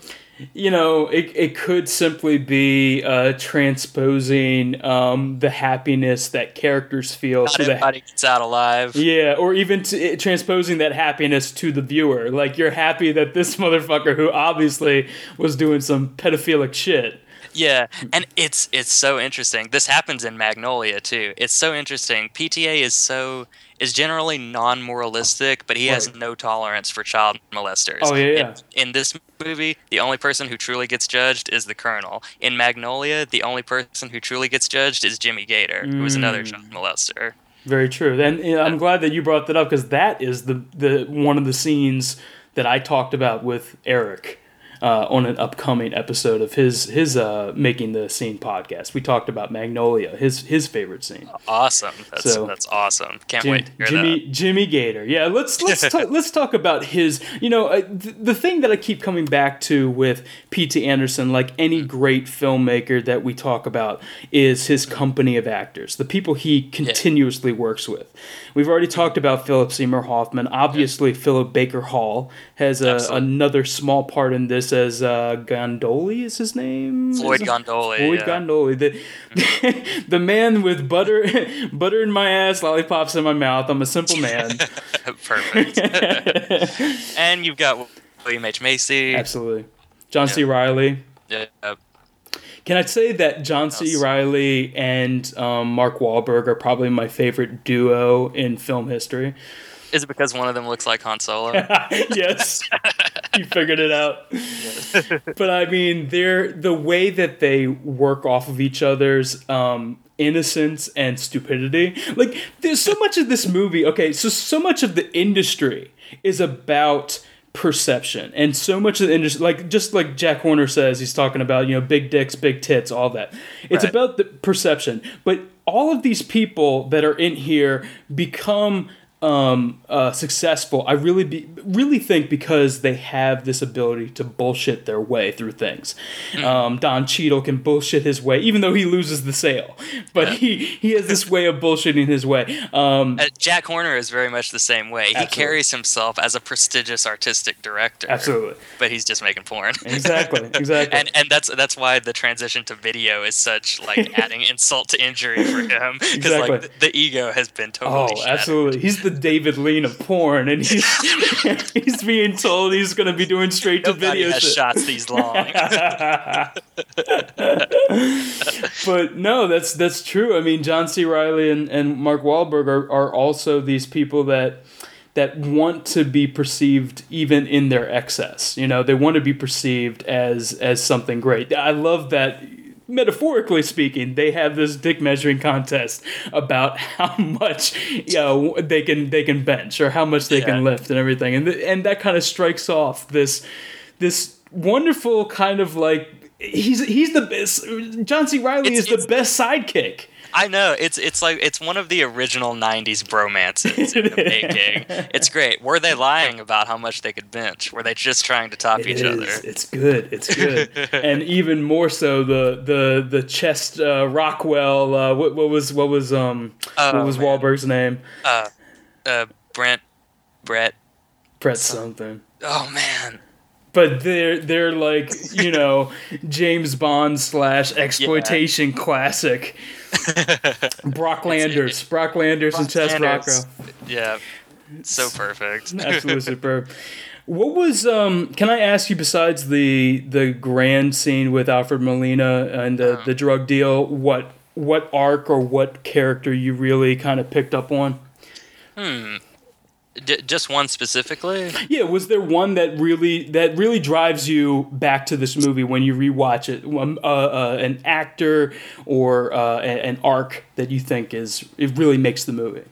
you know, it, it could simply be uh, transposing um, the happiness that characters feel not the everybody gets out alive. yeah, or even transposing that happiness to the viewer. Like you're happy that this motherfucker, who obviously was doing some pedophilic shit, Yeah, and it's it's so interesting. This happens in Magnolia too. It's so interesting. PTA is so is generally non-moralistic, but he has no tolerance for child molesters. Oh, yeah, yeah. In, in this movie, the only person who truly gets judged is the Colonel. In Magnolia, the only person who truly gets judged is Jimmy Gator, who is another Mm. child molester. Very true. And you I'm glad that you brought that up because that is the the one of the scenes that I talked about with Eric. Uh, on an upcoming episode of his his uh, making the scene podcast. We talked about Magnolia, his his favorite scene. Awesome. That's So- that's awesome. Can't Jim- wait to hear Jimmy Jimmy Gator. Yeah, let's let's talk, let's talk about his. You know, uh, th- the thing that I keep coming back to with P.T. Anderson, like any great filmmaker that we talk about, is his company of actors, the people he continuously works with. We've already talked about Philip Seymour Hoffman. Obviously, Philip Baker Hall has a, another small part in this as uh, Gondolli is his name. Floyd Gondolli. Floyd yeah. Gondolli, the the man with butter butter in my ass, lollipops in my mouth. I'm a simple man. Perfect. and you've got William H. Macy. Absolutely. John C. Reilly. Yeah, Can I say that John C. Yes. Reilly and um, Mark Wahlberg are probably my favorite duo in film history? Is it because one of them looks like Han Solo? yes, you figured it out. but I mean, they're the way that they work off of each other's um, innocence and stupidity. Like, there's so much of this movie. Okay, so so much of the industry is about perception and so much of the industry like just like jack horner says he's talking about you know big dicks big tits all that it's Right. about the perception but all of these people that are in here become um, uh, successful, I really be, really think because they have this ability to bullshit their way through things. Um, Don Cheadle can bullshit his way, even though he loses the sale, but he he has this way of bullshitting his way. Um, Uh, Jack Horner is very much the same way. He carries himself as a prestigious artistic director. absolutely, But he's just making porn. exactly, exactly. and and that's that's why the transition to video is such like adding insult to injury for him because Exactly. like the, the ego has been Oh, totally shattered. absolutely. He's the David Lean of porn, and he's he's being told he's going to be doing straight to video shots these long. but no, that's that's true. I mean, John C. Reilly and, and Mark Wahlberg are, are also these people that that want to be perceived even in their excess. You know, they want to be perceived as as something great. I love that metaphorically speaking, they have this dick measuring contest about how much you know they can they can bench or how much they can lift and everything. And th- and that kind of strikes off this this wonderful kind of like he's he's the best John C. Reilly It's- is the best sidekick. I know it's it's like it's one of the original '90s bromances in the making. It's great. Were they lying about how much they could bench? Were they just trying to top It each is. other? It's good. It's good. and even more so the the the chest uh, Rockwell. Uh, what, what was what was um Oh, what was man. Wahlberg's name? Uh, uh, Brent, Brett. Brett something. Oh man, But they're they're like you know James Bond slash exploitation classic. Brock Landers, Brock Landers, and Chest. Yeah, so perfect. absolutely superb. What was um? Can I ask you besides the the grand scene with Alfred Molina and the, the drug deal, what what arc or what character you really kind of picked up on? D- just one specifically. Yeah, was there one that really that really drives you back to this movie when you rewatch it? Um, uh, uh, an actor or uh, an arc that you think is it really makes the movie?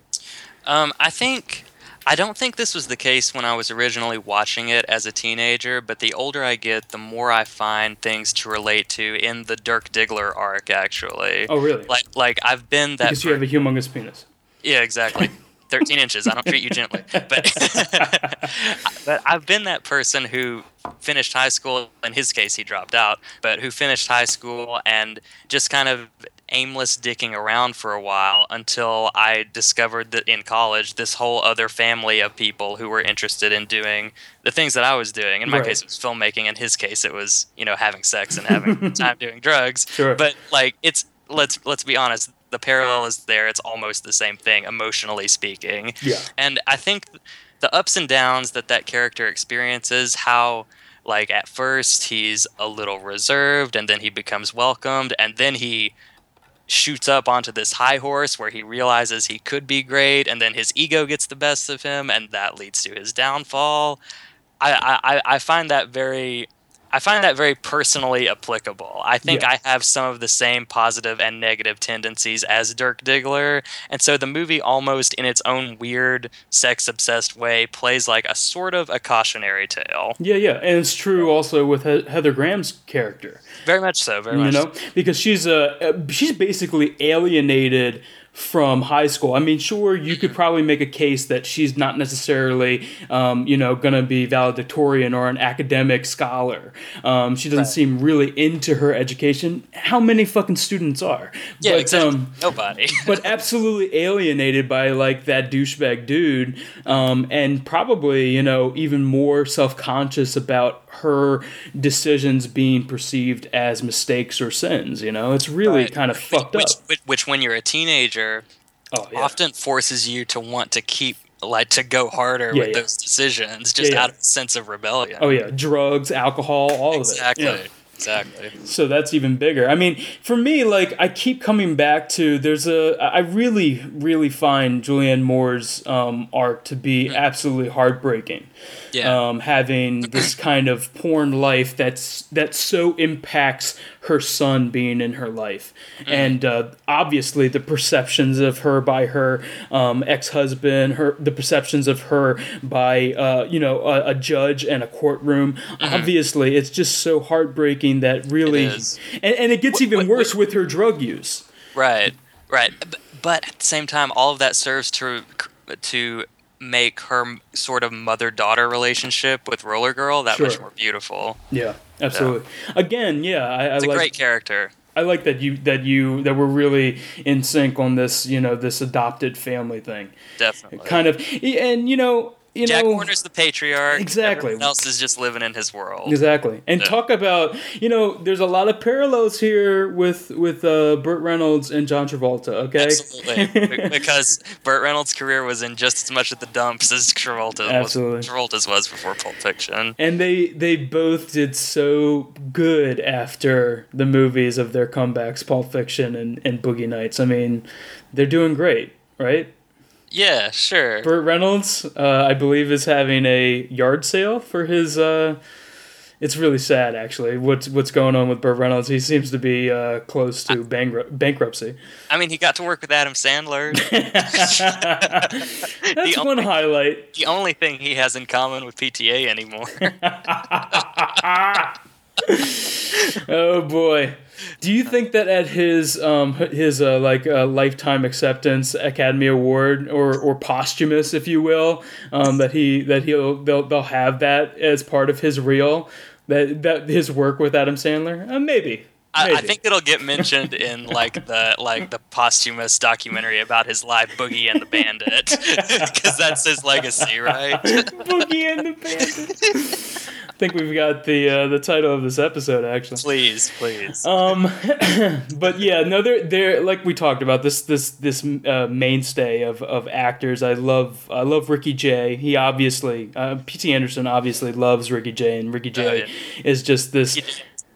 Um, I think I don't think this was the case when I was originally watching it as a teenager, but the older I get, the more I find things to relate to in the Dirk Diggler arc. Actually, Oh, really? like like I've been that. Because you have a humongous penis. Yeah, exactly. 13 inches. I don't treat you gently. But, but I've been that person who finished high school. In his case, he dropped out, but who finished high school and just kind of aimless dicking around for a while until I discovered that in college, this whole other family of people who were interested in doing the things that I was doing. In my Right. case, it was filmmaking. In his case, it was, you know, having sex and having time doing drugs. Sure. But like, it's, let's, let's be honest the parallel is there. It's almost the same thing, emotionally speaking. Yeah. And I think the ups and downs that that character experiences, how like at first he's a little reserved, and then he becomes welcomed, and then he shoots up onto this high horse where he realizes he could be great, and then his ego gets the best of him, and that leads to his downfall. I I, I- I find that very. I find that very personally applicable. I think Yeah. I have some of the same positive and negative tendencies as Dirk Diggler, and so the movie almost in its own weird sex obsessed way plays like a sort of a cautionary tale. Yeah, yeah, and it's true also with he- Heather Graham's character. Very much so, very much. you much. know because she's uh, she's basically alienated from high school i mean sure you could probably make a case that she's not necessarily um, you know gonna be valedictorian or an academic scholar um, she doesn't Right. seem really into her education how many fucking students are Yeah, but, exactly. um, Nobody. but absolutely alienated by like that douchebag dude, um, and probably you know even more self conscious about her decisions being perceived as mistakes or sins. You know, it's really Right. kind of fucked which, up. Which, which, when you're a teenager, Oh yeah, often forces you to want to keep like to go harder Yeah, with yeah. those decisions, just out of a sense of rebellion. oh yeah, drugs, alcohol, all exactly. of it. Yeah. Exactly. So that's even bigger. I mean, for me, like I keep coming back to there's a I really really find Julianne Moore's um, art to be absolutely heartbreaking. Yeah. um, having this kind of porn life that's that so impacts her son being in her life, and uh, obviously the perceptions of her by her um, ex husband, her the perceptions of her by uh, you know a, a judge and a courtroom. Obviously, it's just so heartbreaking that really, and, and it gets even what- worse with her drug use. Right, right. But at the same time, all of that serves to to make her sort of mother daughter relationship with Roller Girl that much more beautiful. Yeah, absolutely. Again, yeah, I, I It's a like great character. I like that you that you that we're really in sync on this, you know, this adopted family thing. Definitely. Kind of, and you know, you Jack know, Horner's the patriarch. Exactly. Everyone else is just living in his world. exactly. And Yeah. talk about, you know, there's a lot of parallels here with with uh, Burt Reynolds and John Travolta. Okay, Absolutely, because Burt Reynolds' career was in just as much of the dumps as Travolta Absolutely. was. Travolta's was before Pulp Fiction. and they they both did so good after the movies of their comebacks, Pulp Fiction and and Boogie Nights. I mean, they're doing great, right? Yeah, sure. Burt Reynolds, uh, I believe, is having a yard sale for his. Uh, it's really sad, actually. What's what's going on with Burt Reynolds? He seems to be uh, close to bankru- bankruptcy. I mean, he got to work with Adam Sandler. That's one only- highlight. the only thing he has in common with PTA anymore. Oh boy. Do you think that at his um his uh, like uh, lifetime acceptance Academy Award or or posthumous, if you will, um, that he that he'll they'll they'll have that as part of his reel that that his work with Adam Sandler? Uh, maybe. I, I think it'll get mentioned in like the like the posthumous documentary about his live Boogie and the Bandit, because that's his legacy, right? Boogie and the Bandit. I think we've got the uh, the title of this episode actually. please, please. Um, but yeah, no, they're they're like we talked about this this this uh, mainstay of, of actors. I love I love Ricky Jay. He obviously uh, P.T. Anderson obviously loves Ricky Jay, and Ricky Jay Oh, is just this.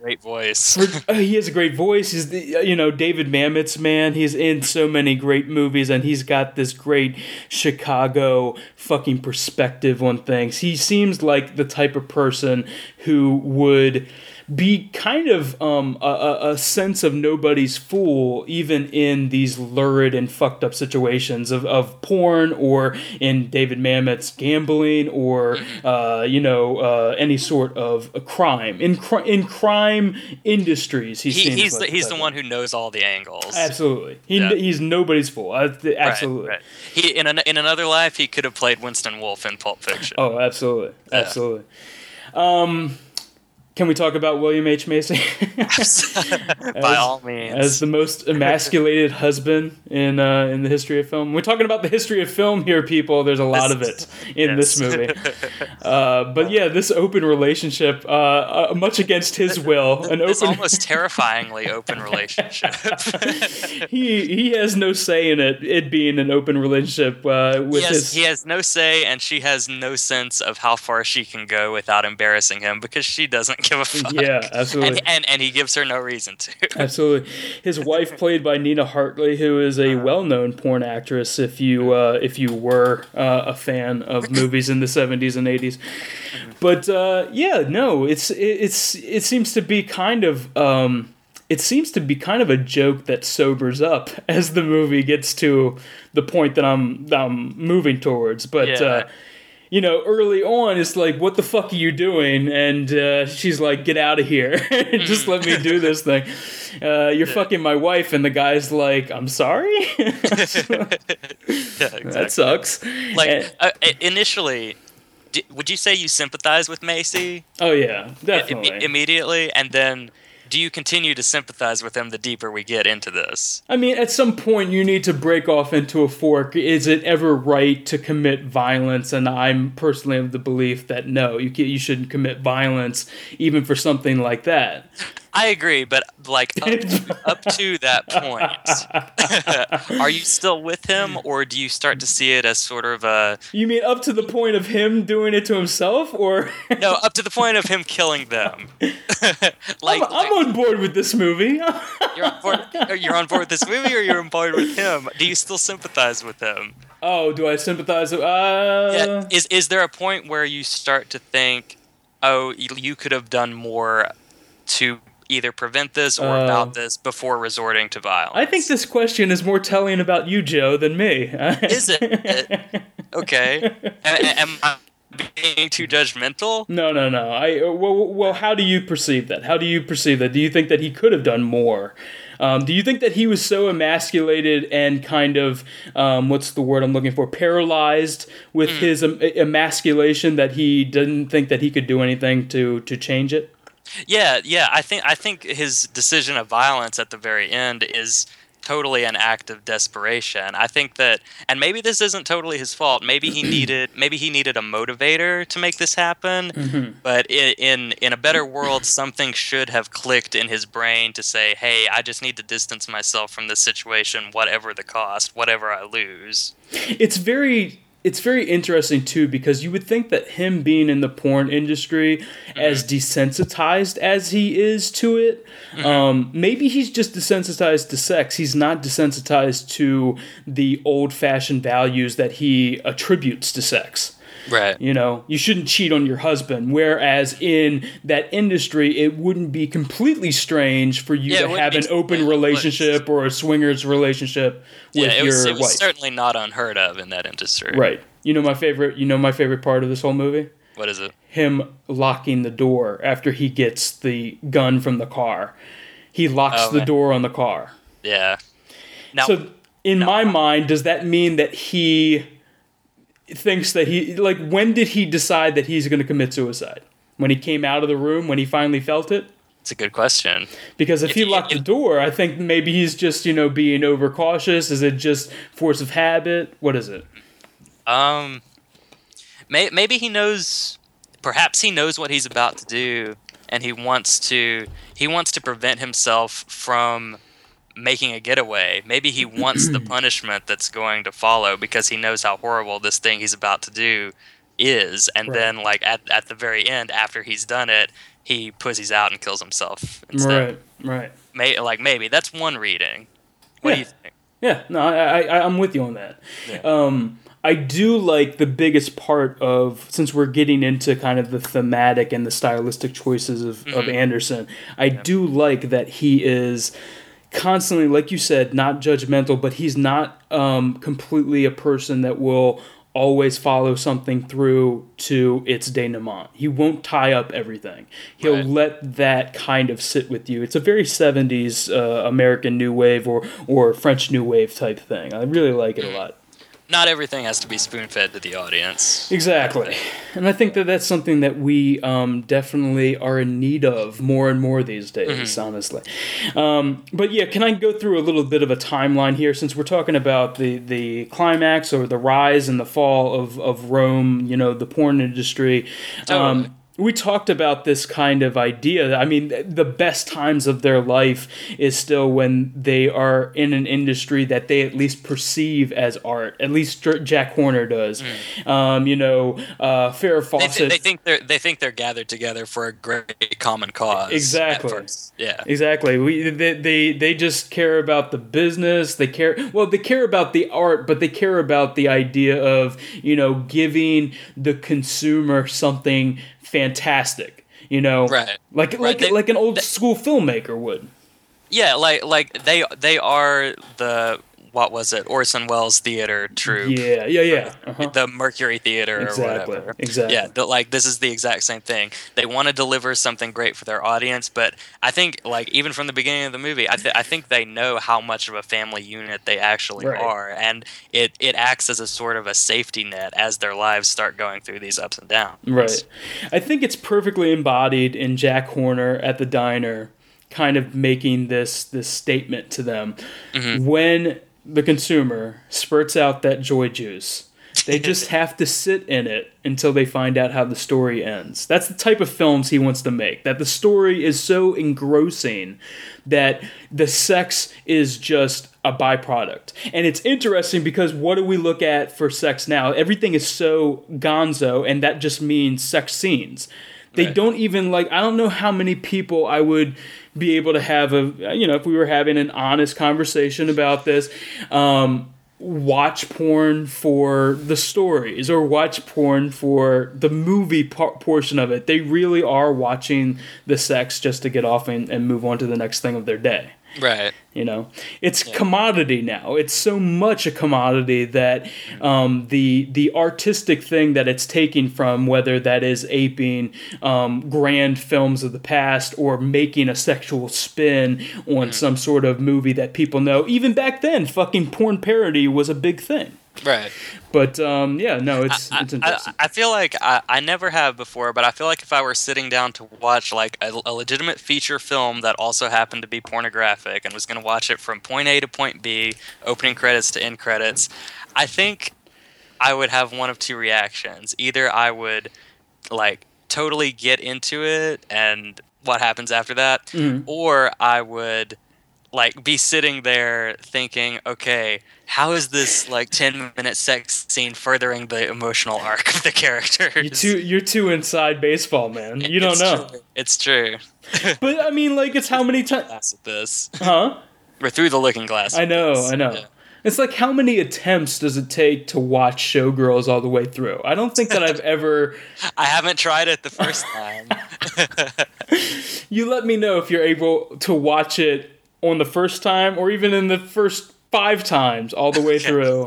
He did a great voice. Uh, he has a great voice. He's the uh, you know David Mamet's man. He's in so many great movies, and he's got this great Chicago fucking perspective on things. He seems like the type of person who would be kind of um, a, a, sense of nobody's fool, even in these lurid and fucked up situations of, of porn or in David Mamet's gambling or uh, you know uh, any sort of a crime in cr- in crime industries. He, he's like the, he's the one who knows all the angles. Absolutely, he, Yeah. he's nobody's fool. Th- Right, absolutely. right. He in an, in another life he could have played Winston Wolfe in Pulp Fiction. Oh, absolutely, absolutely. Um, can we talk about William H Macy? By all means. as the most emasculated husband in uh, in the history of film. We're talking about the history of film here, people. There's a lot of it in this movie. Uh, but yeah, this open relationship, uh, uh, much against his will, an this open. almost terrifyingly open relationship. he he has no say in it. It being an open relationship uh, with he, has, his. he has no say, and she has no sense of how far she can go without embarrassing him because she doesn't give a fuck. Yeah, absolutely. And, and and he gives her no reason to. Absolutely. His wife, played by Nina Hartley, who is a well-known porn actress. If you uh, if you were uh, a fan of movies in the seventies and eighties, but uh, yeah, no, it's it, it's it seems to be kind of. Um, it seems to be kind of a joke that sobers up as the movie gets to the point that I'm I'm moving towards. But Yeah. uh, you know, early on, it's like, "What the fuck are you doing?" And uh, she's like, "Get out of here! Just let me do this thing." Uh, you're fucking my wife, and the guy's like, "I'm sorry." Yeah, exactly. that sucks. Like And- uh, initially, d- would you say you sympathize with Macy oh yeah, definitely. immediately, and then do you continue to sympathize with him the deeper we get into this? I mean, at some point, you need to break off into a fork. Is it ever right to commit violence? And I'm personally of the belief that no, you you shouldn't commit violence, even for something like that. I agree, but like up, up to that point, are you still with him, or do you start to see it as sort of a You mean up to the point of him doing it to himself, or no? Up to the point of him killing them. like, I'm, I'm on board with this movie. you're on board. You're on board with this movie, or you're on board with him? Do you still sympathize with him? oh, do I sympathize? Uh, Yeah. Is is there a point where you start to think, oh, you could have done more to either prevent this or Uh, about this before resorting to violence? I think this question is more telling about you, Joe, than me. is it okay. Am I being too judgmental? No, no, no. I well, well, how do you perceive that? How do you perceive that? Do you think that he could have done more? Um, do you think that he was so emasculated and kind of um, what's the word I'm looking for? Paralyzed with his em- emasculation that he didn't think that he could do anything to to change it? Yeah, yeah. I think I think his decision of violence at the very end is totally an act of desperation. I think that, and maybe this isn't totally his fault. Maybe he needed maybe he needed a motivator to make this happen. Mm-hmm. But in, in in a better world, something should have clicked in his brain to say, "Hey, I just need to distance myself from this situation, whatever the cost, whatever I lose." it's very it's very interesting too because you would think that him being in the porn industry as desensitized as he is to it um, maybe he's just desensitized to sex. He's not desensitized to the old-fashioned values that he attributes to sex Right. you know you shouldn't cheat on your husband whereas in that industry it wouldn't be completely strange for you Yeah, to have an open relationship or a swingers relationship with Yeah, it your was, it was wife certainly not unheard of in that industry. Right. You know my favorite. You know my favorite part of this whole movie. What is it? Him locking the door after he gets the gun from the car. He locks Oh, the right. door on the car. Yeah. Now, So in my mind, does that mean that he thinks that he like when did he decide that he's going to commit suicide? When he came out of the room, when he finally felt it? it's a good question. Because if, If he locked the door, I think maybe he's just, you know, being overcautious. Is it just force of habit? What is it? Um, may, maybe he knows. Perhaps he knows what he's about to do, and he wants to. He wants to prevent himself from making a getaway. Maybe he wants the punishment that's going to follow because he knows how horrible this thing he's about to do is, and Right. then like at at the very end, after he's done it, he pussies out and kills himself. Instead. Right, right. May, like maybe that's one reading. What do Yeah. you think? Yeah, no, I, I, I'm with you on that. Um, I do like the biggest part of since we're getting into kind of the thematic and the stylistic choices of, of Anderson. I do like that he is constantly, like you said, not judgmental, but he's not um, completely a person that will always follow something through to its denouement. He won't tie up everything. He'll Right. let that kind of sit with you. It's a very 70s uh, American New Wave or, or French New Wave type thing. I really like it a lot. Not everything has to be spoon fed to the audience. Exactly. And I think that that's something that we um, definitely are in need of more and more these days, honestly. Um, but yeah, can I go through a little bit of a timeline here since we're talking about the, the climax or the rise and the fall of, of Rome, you know, the porn industry? Um, Totally. We talked about this kind of idea. I mean, the best times of their life is still when they are in an industry that they at least perceive as art. At least Jack Horner does. Um, you know, uh, Farrah Mm. They, th- they think they're they think they're gathered together for a great common cause. Exactly. Yeah. Exactly. We they, they they just care about the business. They care well. They care about the art, but they care about the idea of you know giving the consumer something fantastic. You know, Right. Like Right. like They- like an old school filmmaker would. Yeah, like like they they are the what was it Orson Welles Theater troupe. Yeah, yeah, yeah. Uh-huh. The Mercury Theater Exactly, or whatever. exactly. Yeah, the, like this is the exact same thing. They want to deliver something great for their audience, but I think like even from the beginning of the movie, I, th- I think they know how much of a family unit they actually Right. are, and it it acts as a sort of a safety net as their lives start going through these ups and downs. Right. I think it's perfectly embodied in Jack Horner at the diner, kind of making this this statement to them. When the consumer spurts out that joy juice, they just have to sit in it until they find out how the story ends. That's the type of films he wants to make. That the story is so engrossing that the sex is just a byproduct. And it's interesting because what do we look at for sex now? Everything is so gonzo, and that just means sex scenes. They Right. don't even like, I don't know how many people I would be able to have a, you know, if we were having an honest conversation about this. Um, watch porn for the stories or watch porn for the movie par- portion of it. They really are watching the sex just to get off and, and move on to the next thing of their day. Right. You know, it's commodity now. It's so much a commodity that um, the the artistic thing that it's taking from, whether that is aping um, grand films of the past or making a sexual spin on some sort of movie that people know. Even back then, fucking porn parody was a big thing. Right. But um, yeah, no, it's I, it's I, interesting. I feel like I, I never have before, but I feel like if I were sitting down to watch like a, a legitimate feature film that also happened to be pornographic and was going to watch it from point A to point B, opening credits to end credits, I think I would have one of two reactions. Either I would like totally get into it and what happens after that, Mm-hmm. or I would like be sitting there thinking, okay, how is this like ten minute sex scene furthering the emotional arc of the character? you're too you're too inside baseball, man. You don't It's know. True. It's true. But I mean, like, it's how many times? This. Huh? We're through the looking glass. I know. I know. Yeah. It's like how many attempts does it take to watch Showgirls all the way through? I don't think that I've ever. I haven't tried it the first time. You let me know if you're able to watch it on the first time or even in the first five times all the way through.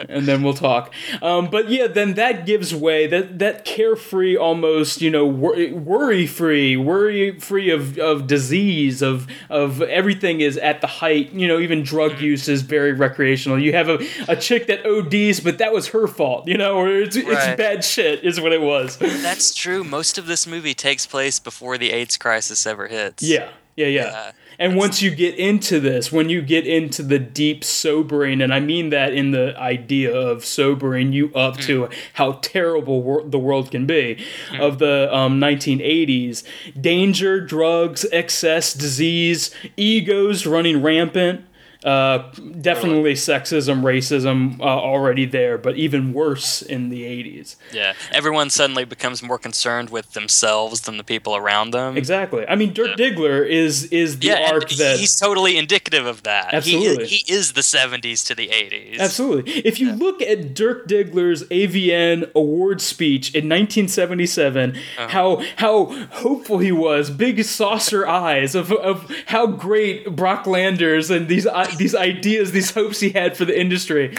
And then we'll talk. Um, but yeah then that gives way that that carefree almost you know wor- worry free worry free of, of disease of of everything is at the height. You know even drug use is very recreational. You have a, a chick that ODs but that was her fault you know or it's, it's bad shit is what it was. That's true. Most of this movie takes place before the AIDS crisis ever hits. Yeah, yeah, yeah. Yeah. And once you get into this, when you get into the deep sobering, and I mean that in the idea of sobering you up to how terrible wor- the world can be, of the um, 1980s, danger, drugs, excess, disease, egos running rampant. Uh, definitely sexism, racism uh, already there, but even worse in the 80s. Yeah. Everyone suddenly becomes more concerned with themselves than the people around them. Exactly. I mean, Dirk Diggler is is the Yeah, arc that he's totally indicative of that. Absolutely. He, he is the 70s to the 80s. Absolutely. If you look at Dirk Diggler's AVN award speech in 1977, Uh-huh. how how hopeful he was, big saucer eyes of, of how great Brock Landers and these these ideas, these hopes he had for the industry,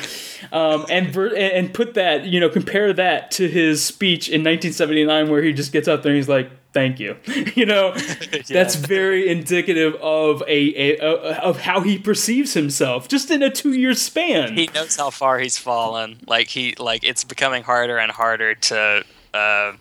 um, and ver- and put that you know compare that to his speech in 1979 where he just gets up there and he's like. Thank you. you know, that's very indicative of a, a, a of how he perceives himself, just in a two-year span. he knows how far he's fallen. Like he like it's becoming harder and harder to uh,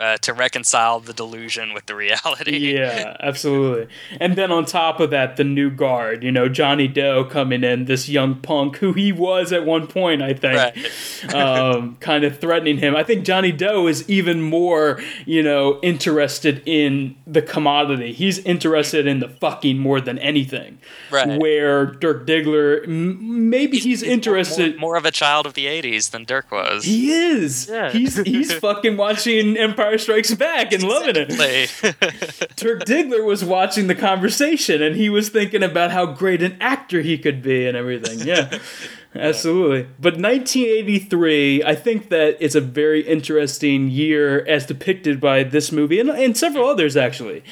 uh, to reconcile the delusion with the reality. yeah, absolutely. And then on top of that, the new guard, you know, Johnny Doe coming in, this young punk who he was at one point, I think. Right. um, kind of threatening him. I think Johnny Doe is even more, you know, interested in the commodity. He's interested in the fucking more than anything. Right. Where Dirk Diggler, m- maybe he's, interested. More, more of a child of the '80s than Dirk was. he is. Yeah. He's he's fucking watching Empire Strikes Back and loving it. Play. Dirk Diggler was watching the conversation and he was thinking about how great an actor he could be and everything. Yeah. Absolutely. But 1983, I think that it's a very interesting year as depicted by this movie and, and several others actually.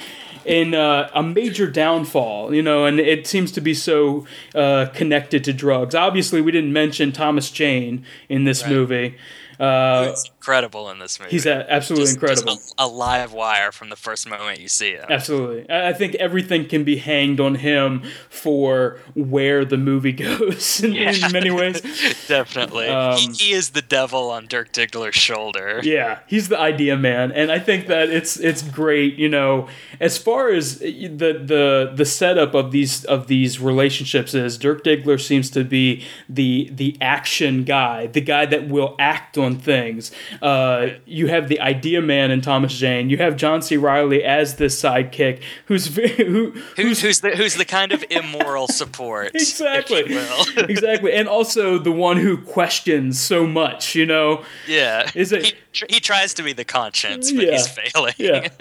In uh, a major downfall, you know, and it seems to be so uh, connected to drugs. Obviously, we didn't mention Thomas Jane in this Right. movie. Uh, He's incredible in this movie. he's a- absolutely Just- incredible. Just a, a live wire from the first moment you see him. Absolutely. I I think everything can be hanged on him for where the movie goes in, in many ways. Definitely. Um, he, he is the devil on Dirk Diggler's shoulder. Yeah, he's the idea man, and I think that it's it's great. You know, as far as the the the setup of these of these relationships is, Dirk Diggler seems to be the the action guy, the guy that will act on things. Uh, you have the idea man in Thomas Jane. You have John C. Reilly as this sidekick, who's very, who Who's, who's the who's the kind of immoral support? exactly exactly and also the one who questions so much you know yeah. Is it- He, tr- he tries to be the conscience, but Yeah. he's failing. yeah.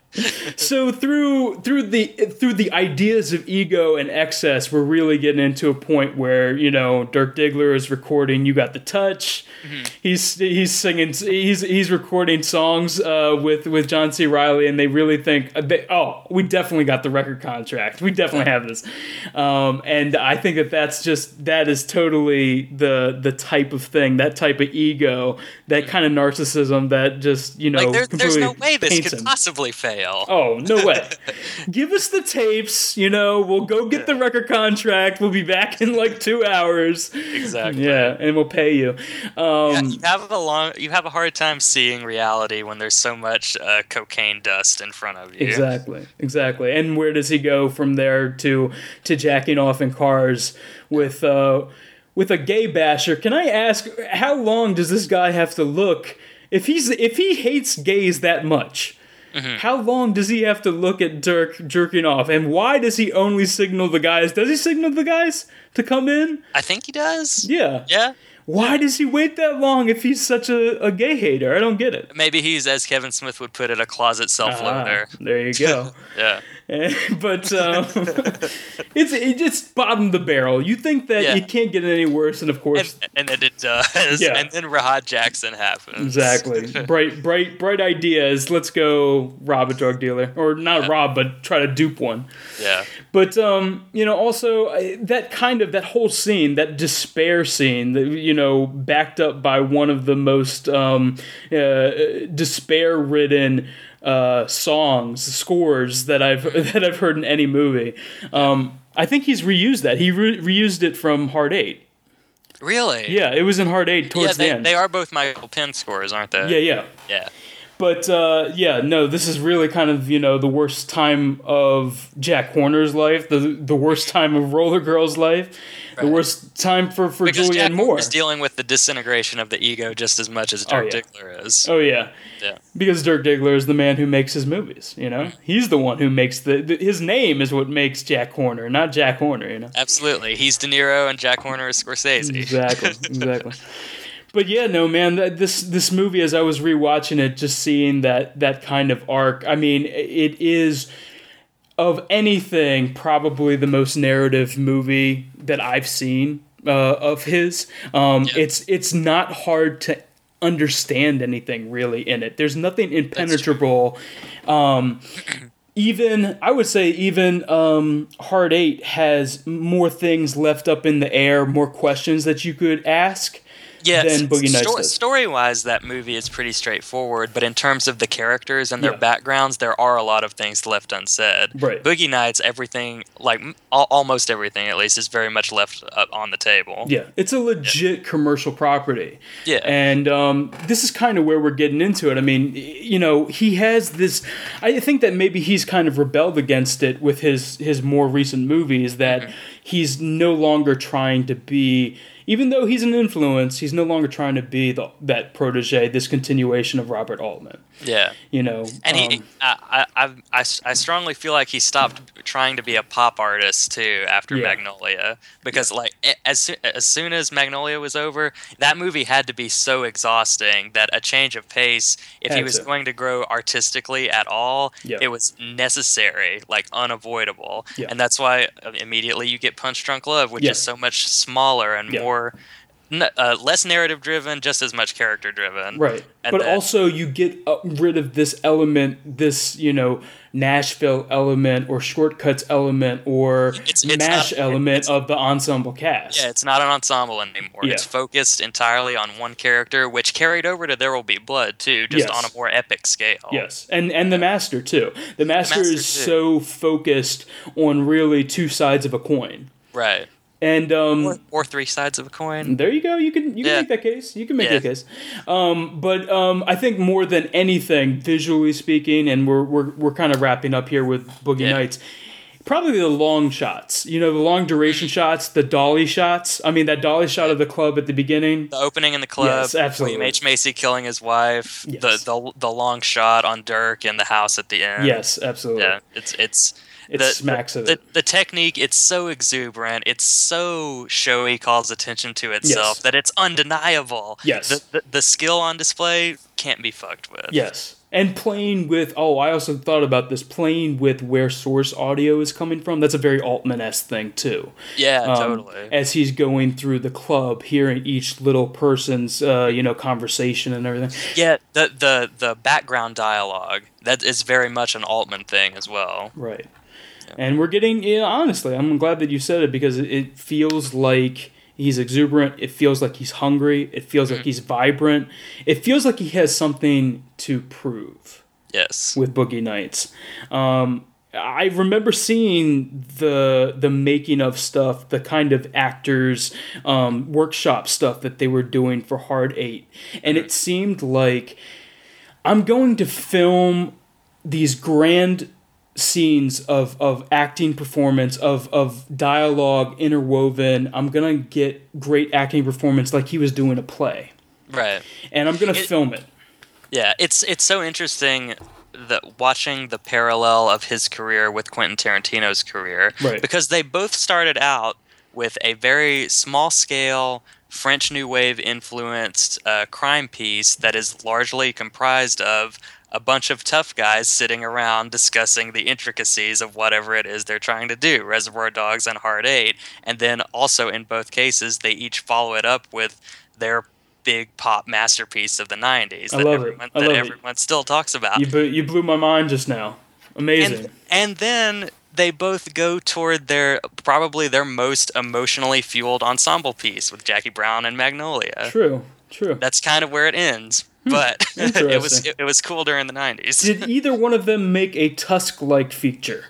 So through through the through the ideas of ego and excess we're really getting into a point where you know dirk diggler is recording you got the touch. He's he's singing he's he's recording songs uh, with with john c. Reilly and they really think uh, they, oh we definitely got the record contract. We definitely have this. Um, and i think that that's just that is totally the the type of thing that type of ego that kind of narcissism that just you know Like there, there's no way this could him. possibly fail. Oh, no way. Give us the tapes, you know, we'll go get the record contract. We'll be back in like two hours. Exactly. Yeah, and we'll pay you. Yeah, Um, you have a long, you have a hard time seeing reality when there's so much uh, cocaine dust in front of you. Exactly, exactly. And where does he go from there to to jacking off in cars with uh, with a gay basher? Can I ask how long does this guy have to look if he's if he hates gays that much? Mm-hmm. How long does he have to look at Dirk jerking off, and why does he only signal the guys? Does he signal the guys to come in? I think he does. Yeah. Yeah. Why does he wait that long if he's such a, a gay hater? I don't get it. Maybe he's, as Kevin Smith would put it, a closet self-loader. Ah, there you go. Yeah. but um, it's it just bottom of the barrel. You think that Yeah. you can't get any worse, and of course, and then it does. Yeah. And then Rahad Jackson happens. exactly bright, bright, bright ideas. Let's go rob a drug dealer, or not rob, but try to dupe one. Yeah. But um, you know, also that kind of that whole scene, that despair scene, that you know, backed up by one of the most um, uh, despair-ridden uh, songs, scores that I've that I've heard in any movie. Um, I think he's reused that. He re- reused it from Hard Eight. Really? Yeah, it was in Hard Eight Yeah, towards the end. they are both Michael Penn scores, aren't they? Yeah, yeah. Yeah. But uh, yeah, no, this is really kind of you know the worst time of Jack Horner's life, the the worst time of Roller Girl's life, the worst time for for Because Jack Moore. is dealing with the disintegration of the ego just as much as Oh, Dirk yeah. Diggler is. Oh yeah, Yeah. because Dirk Diggler is the man who makes his movies. You know, Mm-hmm. he's the one who makes the, the his name is what makes Jack Horner, not Jack Horner. You know. Absolutely. He's De Niro and Jack Horner is Scorsese. exactly exactly but yeah no man this this movie as i was rewatching it just seeing that that kind of arc i mean it is of anything probably the most narrative movie that i've seen uh, of his um, Yeah. it's it's not hard to understand anything really in it there's nothing impenetrable um, even I would say even um, Hard Eight has more things left up in the air, more questions that you could ask. Yes. than Boogie Nights does. Story wise, that movie is pretty straightforward, but in terms of the characters and their Yeah. backgrounds, there are a lot of things left unsaid. Right. Boogie Nights, everything, like al- almost everything at least, is very much left up on the table. Yeah, it's a legit commercial property. Yeah. And um, this is kind of where we're getting into it. I mean, you know, he has this. I think that maybe he's kind of rebelled against it with his his more recent movies. That Mm-hmm. he's no longer trying to be even though he's an influence, he's no longer trying to be the, that protege, this continuation of Robert Altman. Yeah. You know, And he, um, I, I, I, I, I strongly feel like he stopped trying to be a pop artist too after Yeah. Magnolia because like as as soon as Magnolia was over, that movie had to be so exhausting that a change of pace, if he was to. going to grow artistically at all, Yeah. it was necessary, like unavoidable, Yeah. and that's why uh, immediately you get Punch Drunk Love, which is so much smaller and Yeah. More. Uh, less narrative driven, just as much character driven. Right. And but then- also, you get rid of this element, this, you know, Nashville element or Short Cuts element or It's- it's MASH not- element it's- of the ensemble cast. Yeah, it's not an ensemble anymore. Yeah. It's focused entirely on one character, which carried over to There Will Be Blood too, just Yes. on a more epic scale. Yes, and and the master too. The master, Master, is too. so focused on really two sides of a coin, Right. And um, Or, or three sides of a coin. there you go. You can you can Yeah. make that case. You can make Yeah. that case. Um, but um, I think more than anything, visually speaking, and we're we're we're kind of wrapping up here with Boogie Yeah. Nights. Probably the long shots, you know, the long Mm. duration shots, the dolly shots. I mean, that dolly shot of the club at the beginning. The opening in the club, Yes, absolutely. William H Macy killing his wife, Yes. the, the the long shot on Dirk in the house at the end. Yes, absolutely. Yeah, it's it's It the, smacks the, of the, the technique. It's so exuberant. It's so showy. Calls attention to itself Yes. that it's undeniable. Yes. The, the the skill on display can't be fucked with. Yes. And playing with oh, I also thought about this playing with where source audio is coming from. That's a very Altman esque thing too. Yeah. Um, totally. As he's going through the club, hearing each little person's uh, you know conversation and everything. Yeah, the the the background dialogue that is very much an Altman thing as well. Right. And we're getting yeah, honestly, I'm glad that you said it because it, feels like he's exuberant. It feels like he's hungry. It feels like he's vibrant. It feels like he has something to prove. Yes. with Boogie Nights. Um, I remember seeing the the making of stuff, the kind of actors um, workshop stuff that they were doing for Hard Eight, and it seemed like I'm going to film these grand scenes of, of acting performance of, of dialogue interwoven i'm gonna get great acting performance like he was doing a play Right. and i'm gonna It- film it Yeah, it's it's so interesting that watching the parallel of his career with Quentin Tarantino's career Right. because they both started out with a very small scale French New Wave influenced uh, crime piece that is largely comprised of a bunch of tough guys sitting around discussing the intricacies of whatever it is they're trying to do Reservoir Dogs and Hard Eight. And then also in both cases, they each follow it up with their big pop masterpiece of the 90s I that, love it. everyone, that it. everyone still talks about. you, blew, you blew my mind just now amazing and, and then they both go toward their probably their most emotionally fueled ensemble piece with Jackie Brown and Magnolia. true true That's kind of where it ends. But it was. It, it was cool during the 90s. Did either one of them make a Tusk-like feature?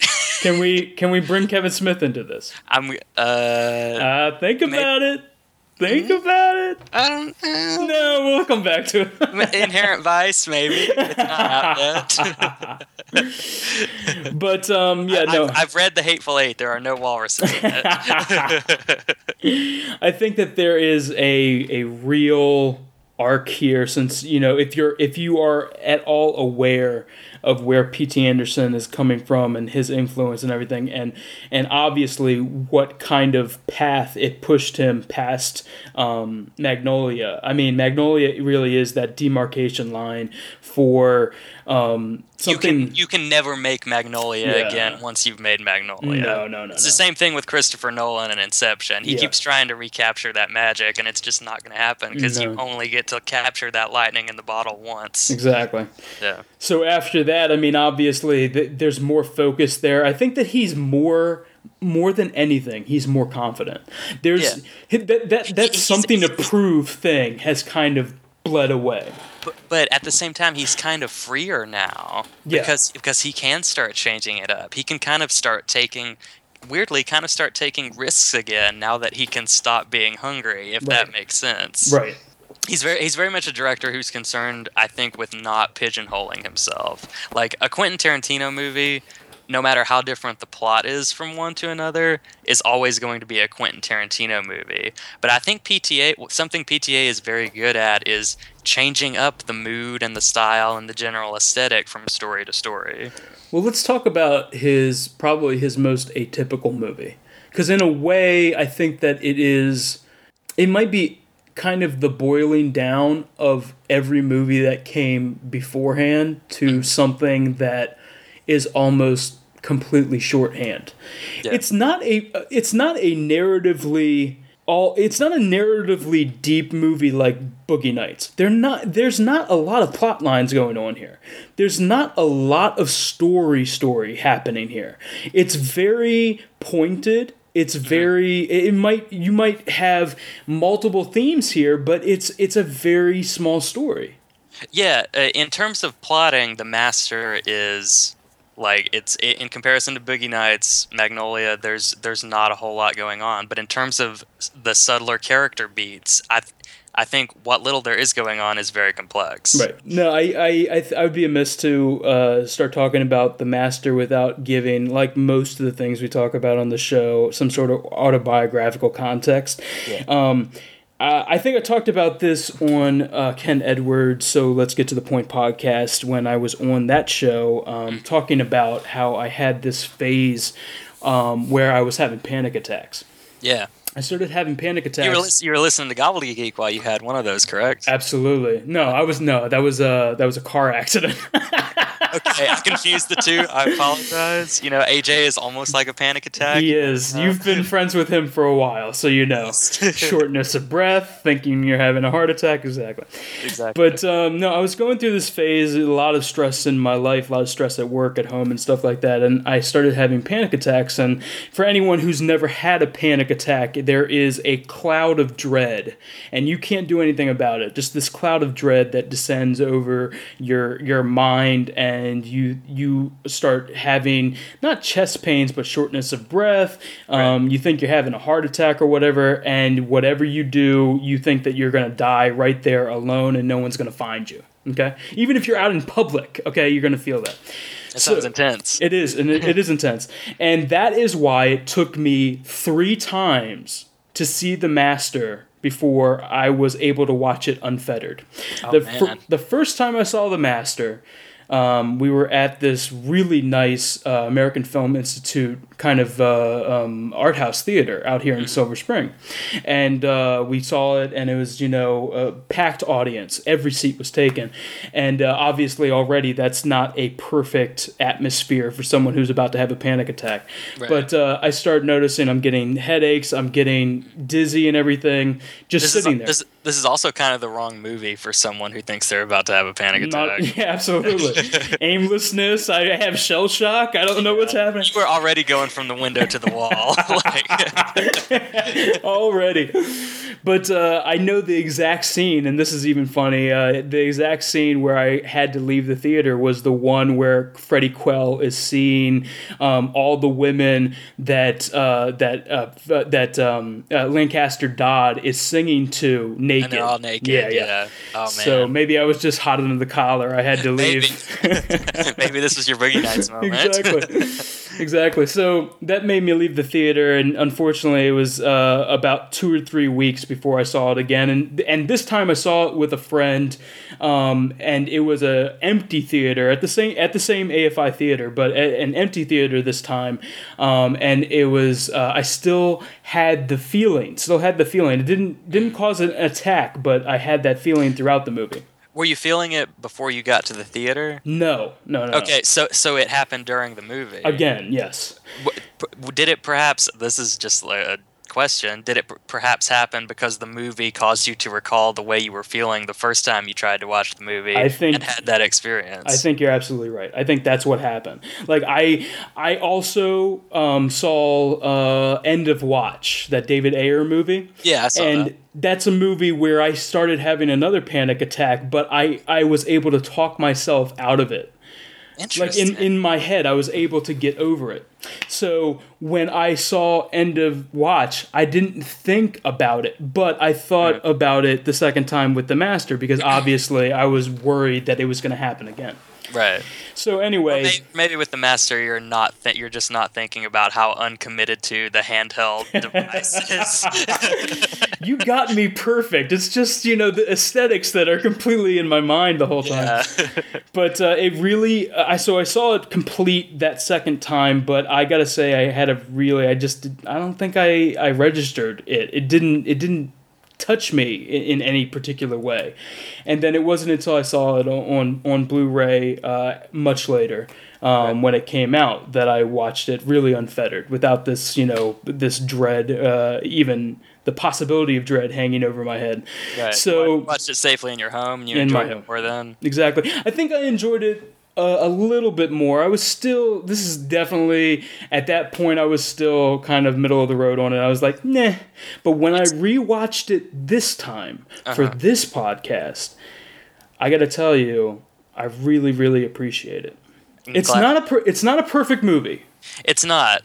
Can we can we bring Kevin Smith into this? I'm uh Uh, think about it. Think about it. I don't know. No, we'll come back to it. Inherent Vice maybe. It's not out but um, yeah, no. I've, I've read The Hateful Eight. There are no walruses in it. I think that there is a a real arc here since you know if you're if you are at all aware of where P.T. Anderson is coming from and his influence and everything and and obviously what kind of path it pushed him past um, Magnolia. I mean Magnolia really is that demarcation line for um, You something can you can never make Magnolia Yeah. again once you've made Magnolia. No, no, no, It's no. the same thing with Christopher Nolan and Inception. He Yeah. keeps trying to recapture that magic, and it's just not going to happen because you only get to capture that lightning in the bottle once. exactly. Yeah. So after that, I mean, obviously, th- there's more focus there. I think that he's more, more than anything, he's more confident. There's Yeah. that that that something to prove thing has kind of bled away. But, but at the same time, he's kind of freer now Yeah. because because he can start changing it up. He can kind of start taking. Weirdly, kind of start taking risks again now that he can stop being hungry, if that makes sense. Right. He's very he's very much a director who's concerned, I think, with not pigeonholing himself. Like a Quentin Tarantino movie no matter how different the plot is from one to another, is always going to be a Quentin Tarantino movie. But I think PTA, something PTA is very good at, is changing up the mood and the style and the general aesthetic from story to story. Well, let's talk about his probably his most atypical movie. Because in a way, I think that it is, it might be kind of the boiling down of every movie that came beforehand to something that is almost completely shorthand. Yeah. It's not a it's not a narratively all it's not a narratively deep movie like Boogie Nights. They're not there's not a lot of plot lines going on here. There's not a lot of story story happening here. It's very pointed. It's very it might you might have multiple themes here, but it's it's a very small story. Yeah, uh, in terms of plotting, The Master is like it's in comparison to Boogie Nights, Magnolia. There's there's not a whole lot going on, but in terms of the subtler character beats, I I think what little there is going on is very complex. Right. No, I I I, th- I would be amiss to uh, start talking about the master without giving, like most of the things we talk about on the show, some sort of autobiographical context. Um, I I think I talked about this on uh, Kenn Edwards, so let's get to the point podcast when I was on that show, um, talking about how I had this phase um, where I was having panic attacks. Yeah. I started having panic attacks. You were, lis- you were listening to Gobbledygook while you had one of those, correct? Absolutely. No, I was no. That was a that was a car accident. Okay, I confused the two. I apologize. You know, AJ is almost like a panic attack. He is. You've been friends with him for a while, so you know. Shortness of breath, thinking you're having a heart attack. Exactly. Exactly. But um, no, I was going through this phase, a lot of stress in my life, a lot of stress at work, at home, and stuff like that. And I started having panic attacks. And for anyone who's never had a panic attack, there is a cloud of dread, and you can't do anything about it. Just this cloud of dread that descends over your your mind, and you you start having not chest pains, but shortness of breath. Um, You think you're having a heart attack or whatever, and whatever you do, you think that you're gonna die right there alone, and no one's gonna find you. Okay, even if you're out in public, okay, you're gonna feel that. It sounds so- intense. It is, and it, it is intense, and that is why it took me three times to see the master before I was able to watch it unfettered. Oh, the, fir- man. the first time I saw the master. Um, we were at this really nice uh, American Film Institute kind of uh, um, art house theater out here in Silver Spring, and uh, we saw it, and it was you know a packed audience. Every seat was taken, and uh, obviously already that's not a perfect atmosphere for someone who's about to have a panic attack. Right. But uh, I start noticing I'm getting headaches, I'm getting dizzy and everything, just This is, sitting there. this, this is also kind of the wrong movie for someone who thinks they're about to have a panic attack. Not, yeah, absolutely. Aimlessness. I have shell shock. I don't know what's happening. We're already going from the window to the wall. like, already. But uh, I know the exact scene, and this is even funny. Uh, the exact scene where I had to leave the theater was the one where Freddie Quell is seeing um, all the women that uh, that uh, that um, uh, Lancaster Dodd is singing to naked. and they're all naked. Yeah, Yeah. yeah. Oh man. So maybe I was just hot under the collar. I had to maybe, leave. maybe this was your boogie nights moment. exactly exactly. So that made me leave the theater and unfortunately it was uh, about two or three weeks before i saw it again. And and this time i saw it with a friend um, and it was a empty theater at the same at the same afi theater but an empty theater this time. Um, and it was uh, i still had the feeling still had the feeling. It didn't didn't cause an attack but i had that feeling throughout the movie Were you feeling it before you got to the theater? no no no no. Okay, so so it happened during the movie. again yes Did it perhaps? This is just like a question. Did it per- perhaps happen because the movie caused you to recall the way you were feeling the first time you tried to watch the movie I think- and had that experience? I think you're absolutely right. I think that's what happened. Like I, I also um, saw uh, End of Watch, that David Ayer movie, Yeah, I saw and that. that's a movie where I started having another panic attack, but I, I was able to talk myself out of it. Like in, in my head, I was able to get over it. So when I saw End of Watch, I didn't think about it, but I thought about it the second time with the Master because obviously I was worried that it was going to happen again. Right. So anyway, Maybe, maybe with the master, you're not th- you're just not thinking about how uncommitted to the handheld device is. you got me perfect. It's just you know the aesthetics that are completely in my mind the whole time. yeah. But uh, it really, I so I saw it complete that second time, but I gotta say I had a really, I just, I don't think I I registered it. It didn't, it didn't touch me in, in any particular way. And then it wasn't until I saw it on on Blu-ray uh, much later. Um, When it came out, that I watched it really unfettered, without this, you know, this dread, uh, even the possibility of dread hanging over my head. Right. So You watched it safely in your home. You In my home. it more then. Exactly. I think I enjoyed it uh, a little bit more. I was still. This is definitely at that point. I was still kind of middle of the road on it. I was like, nah. But when I rewatched it this time for Uh-huh. this podcast, I got to tell you, I really, really appreciate it. It's glad- not a. Per- it's not a perfect movie. It's not,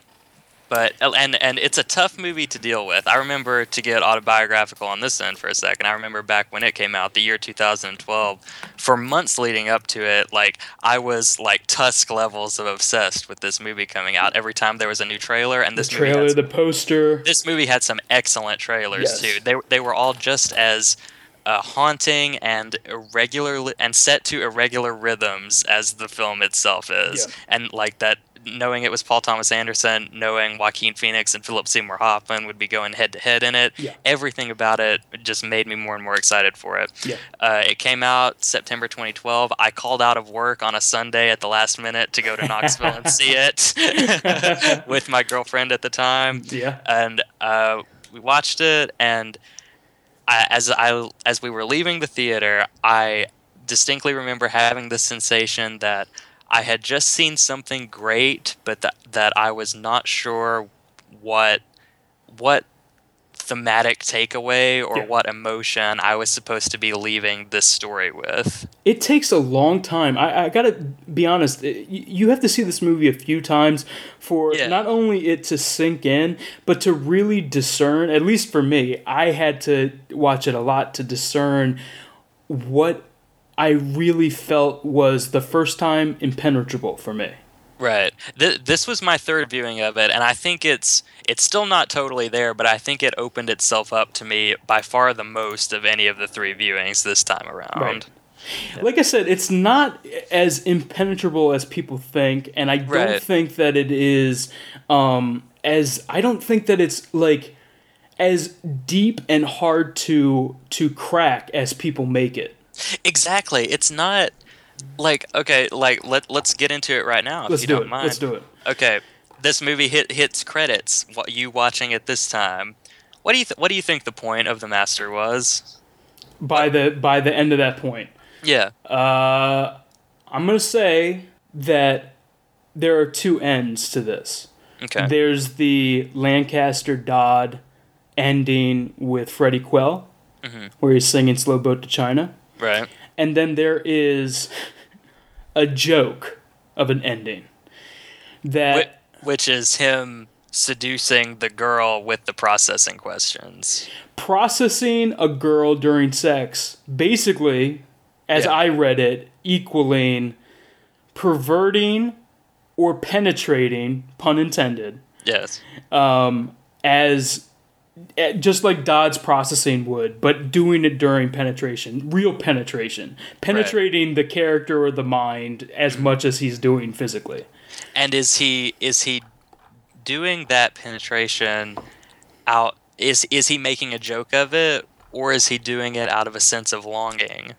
but and and it's a tough movie to deal with. I remember to get autobiographical on this end for a second. I remember back when it came out, the year 2012. For months leading up to it, like I was like Tusk levels of obsessed with this movie coming out. Every time there was a new trailer, and this The trailer, some- the poster. this movie had some excellent trailers Yes. too. They they were all just as uh, haunting and irregular and set to irregular rhythms as the film itself is, Yeah. and like that. Knowing it was Paul Thomas Anderson, knowing Joaquin Phoenix and Philip Seymour Hoffman would be going head to head in it, Yeah. everything about it just made me more and more excited for it. Yeah. Uh, it came out September 2012. I called out of work on a Sunday at the last minute to go to Knoxville and see it with my girlfriend at the time Yeah. and uh, we watched it and I, as I as we were leaving the theater, I distinctly remember having the sensation that I had just seen something great, but that that I was not sure what what thematic takeaway or Yeah. what emotion I was supposed to be leaving this story with. it takes a long time. I, I gotta be honest. Eh, it- You have to see this movie a few times for Yeah. not only it to sink in, but to really discern. At least for me, I had to watch it a lot to discern what I really felt was the first time impenetrable for me. Right. Th- this was my third viewing of it, and I think it's it's still not totally there, but I think it opened itself up to me by far the most of any of the three viewings this time around. Right. Like I said, it's not as impenetrable as people think, and I don't Right. think that it is um, as I don't think that it's like as deep and hard to to crack as people make it. Exactly. It's not like okay, like let let's get into it right now Let's you do don't it. mind. Let's do it. Okay, this movie hit hits credits. What you watching it this time? What do you th- what do you think the point of the master was? By the by the end of that point, Yeah. uh, I'm gonna say that there are two ends to this. Okay. There's the Lancaster Dodd ending with Freddie Quell, Mm-hmm. where he's singing "Slow Boat to China." Right. and then there is a joke of an ending that Wh- which is him seducing the girl with the processing questions. processing a girl during sex basically as Yeah. i read it equaling perverting or penetrating pun intended Yes. as eh, Eh, just like Dodd's processing would, but doing it during penetration, real penetration, penetrating the character or the mind as mm-hmm. much as he's doing physically. And is he is he doing that penetration out is is he making a joke of it or is he doing it out of a sense of longing?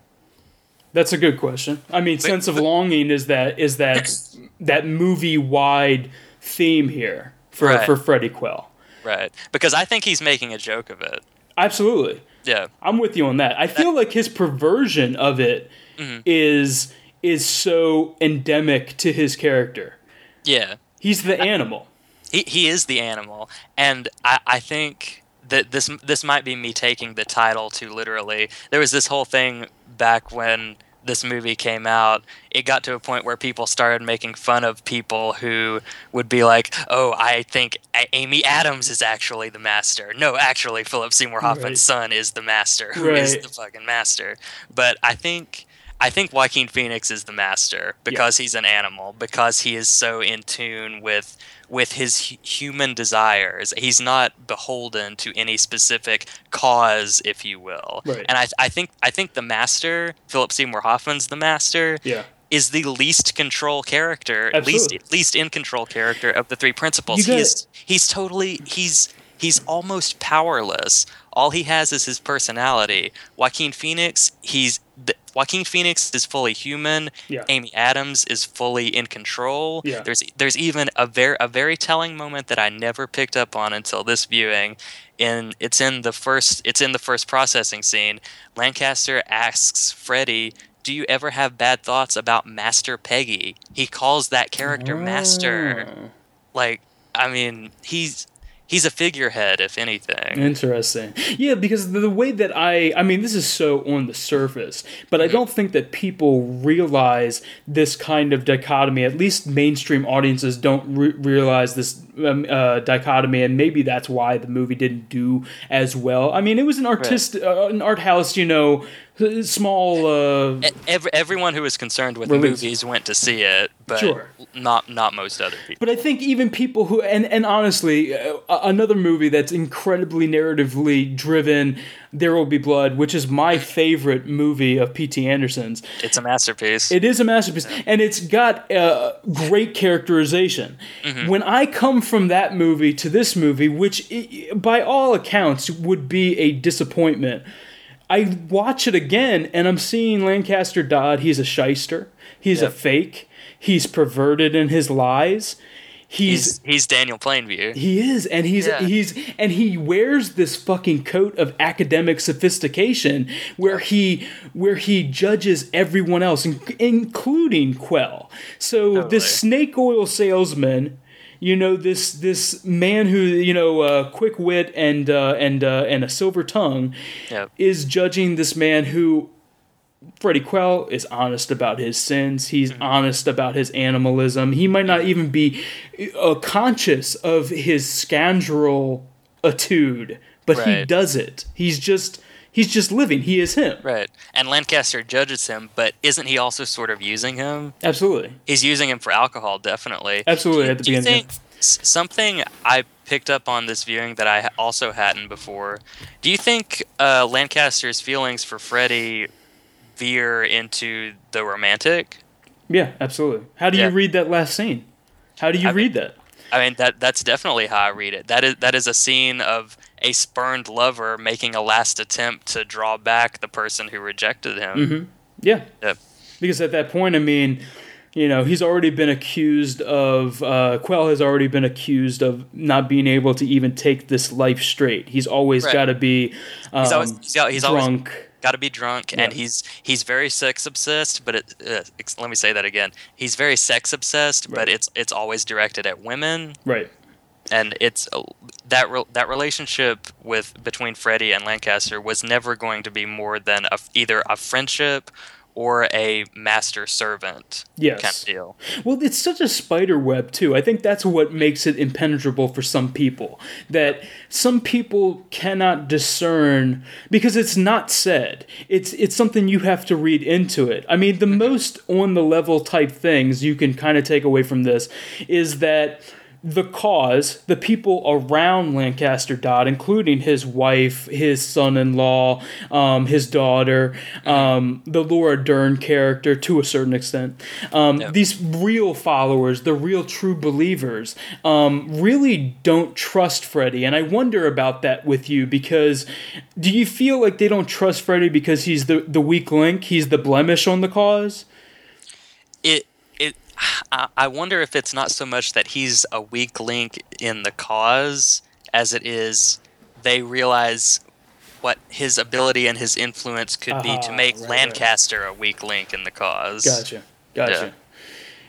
That's a good question. I mean, sense of longing is that is that that movie wide theme here for Right. for Freddie Quell. Right. Because I think he's making a joke of it. Absolutely. Yeah. I'm with you on that. I feel like his perversion of it mm-hmm. is is so endemic to his character. Yeah. He's the animal. He he is the animal, and I, I think that this this might be me taking the title too literally. There was this whole thing back when this movie came out. It got to a point where people started making fun of people who would be like, "Oh, I think A- Amy Adams is actually the master." No, actually, Philip Seymour Hoffman's Right. son is the master. Who is Right. the fucking master? But I think. I think Joaquin Phoenix is the master because he's an animal, because he is so in tune with with his hu- human desires. He's not beholden to any specific cause, if you will. Right. And I, I think I think the master, Philip Seymour Hoffman's the master, Yeah. is the least control character, Absolutely. least least in control character of the three principles. You He is he's totally he's he's almost powerless. All he has is his personality. Joaquin Phoenix, he's the, Joaquin Phoenix is fully human. Yeah. Amy Adams is fully in control. Yeah. There's there's even a very a very telling moment that I never picked up on until this viewing. In it's in the first it's in the first processing scene. Lancaster asks Freddy, "Do you ever have bad thoughts about Master Peggy?" He calls that character Master. Oh. Like I mean, he's he's a figurehead if anything. Interesting. Yeah, because the, the way that I, I mean, this is so on the surface, but I don't think that people realize this kind of dichotomy. At least mainstream audiences don't re- realize this um, uh, dichotomy, and maybe that's why the movie didn't do as well. I mean, it was an artist, uh, an art house, you know small Uh, Every, everyone who is concerned with Release. movies went to see it, but Sure. not not most other people. But I think even people who and and honestly, uh, another movie that's incredibly narratively driven, There Will Be Blood, which is my favorite movie of P.T. Anderson's. It's a masterpiece. It is a masterpiece, and it's got uh, great characterization. When I come from that movie to this movie, which by all accounts would be a disappointment, I watch it again and I'm seeing Lancaster Dodd. He's a shyster. He's a fake. He's perverted in his lies. He's he's he's Daniel Plainview. he is, and he's Yeah. he's and he wears this fucking coat of academic sophistication, where he where he judges everyone else, in, including Quell. So this snake oil salesman, you know this this man who you know uh, quick wit and uh, and uh, and a silver tongue, Yep. is judging this man who Freddie Quell is honest about his sins. He's Mm-hmm. honest about his animalism. He might not even be uh, conscious of his scoundrel attitude, but he does it. He's just he's just living. He is him. Right. And Lancaster judges him, but isn't he also sort of using him? Absolutely. He's using him for alcohol, definitely. Absolutely, Do, at the do you think something I picked up on this viewing that I also hadn't before? Do you think uh, Lancaster's feelings for Freddy veer into the romantic? Yeah, absolutely. How do you read that last scene? How do you I mean- read that? I mean that that's definitely how I read it. That is that is a scene of a spurned lover making a last attempt to draw back the person who rejected him. Mm-hmm. Yeah. Yeah. Because at that point, I mean, you know, he's already been accused of, uh, Quell has already been accused of not being able to even take this life straight. He's always Right. got to be um, He's always he's, he's always drunk. Got to be drunk, and he's he's very sex obsessed. But it, uh, let me say that again. He's very sex obsessed, but it's it's always directed at women, right. and it's uh, that re- that relationship with between Freddie and Lancaster was never going to be more than a, either a friendship or a master servant Yes. kind of deal. Well, it's such a spider web too. I think that's what makes it impenetrable for some people. That some people cannot discern because it's not said. It's it's something you have to read into it. I mean, the mm-hmm. most on the level type things you can kind of take away from this is that the cause, the people around Lancaster Dodd, including his wife, his son-in-law, um, his daughter, um, the Laura Dern character to a certain extent, um, these real followers, the real true believers, um, really don't trust Freddy. And I wonder about that with you because do you feel like they don't trust Freddy because he's the, the weak link, he's the blemish on the cause? I I wonder if it's not so much that he's a weak link in the cause as it is they realize what his ability and his influence could be to Ah, make right, right. Lancaster a weak link in the cause. Gotcha. Gotcha. Yeah.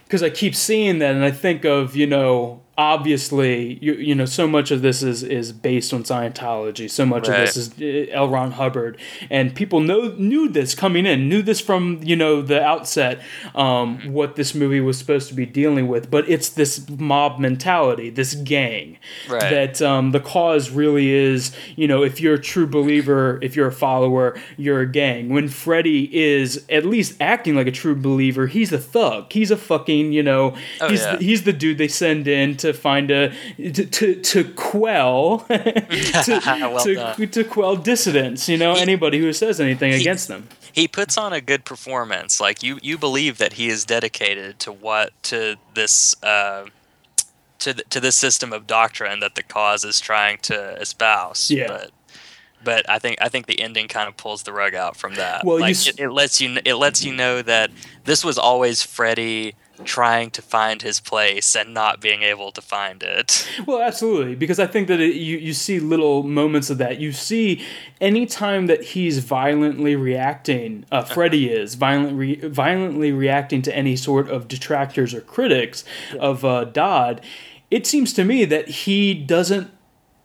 Because I keep seeing that, and I think of you know obviously you, you know so much of this is is based on Scientology so much Right. of this is uh, L. Ron Hubbard and people know knew this coming in knew this from you know the outset um, what this movie was supposed to be dealing with but it's this mob mentality this gang Right. that um, the cause really is you know if you're a true believer if you're a follower you're a gang when Freddy is at least acting like a true believer he's a thug he's a fucking you know Oh, he's yeah. the, he's the dude they send in to find a to to, to quell to, Well to, to quell dissidents you know He- anybody who says anything he- against them he puts on a good performance. Like you, you believe that he is dedicated to what to this uh, to th- to this system of doctrine that the cause is trying to espouse. Yeah. But but I think I think the ending kind of pulls the rug out from that. Well, you like, s- it, it lets you it lets you know that this was always Freddy trying to find his place and not being able to find it. Well, absolutely, because I think that it, you you see little moments of that. You see, anytime that he's violently reacting, uh, Freddy is violent re- violently reacting to any sort of detractors or critics of uh, Dodd. It seems to me that he doesn't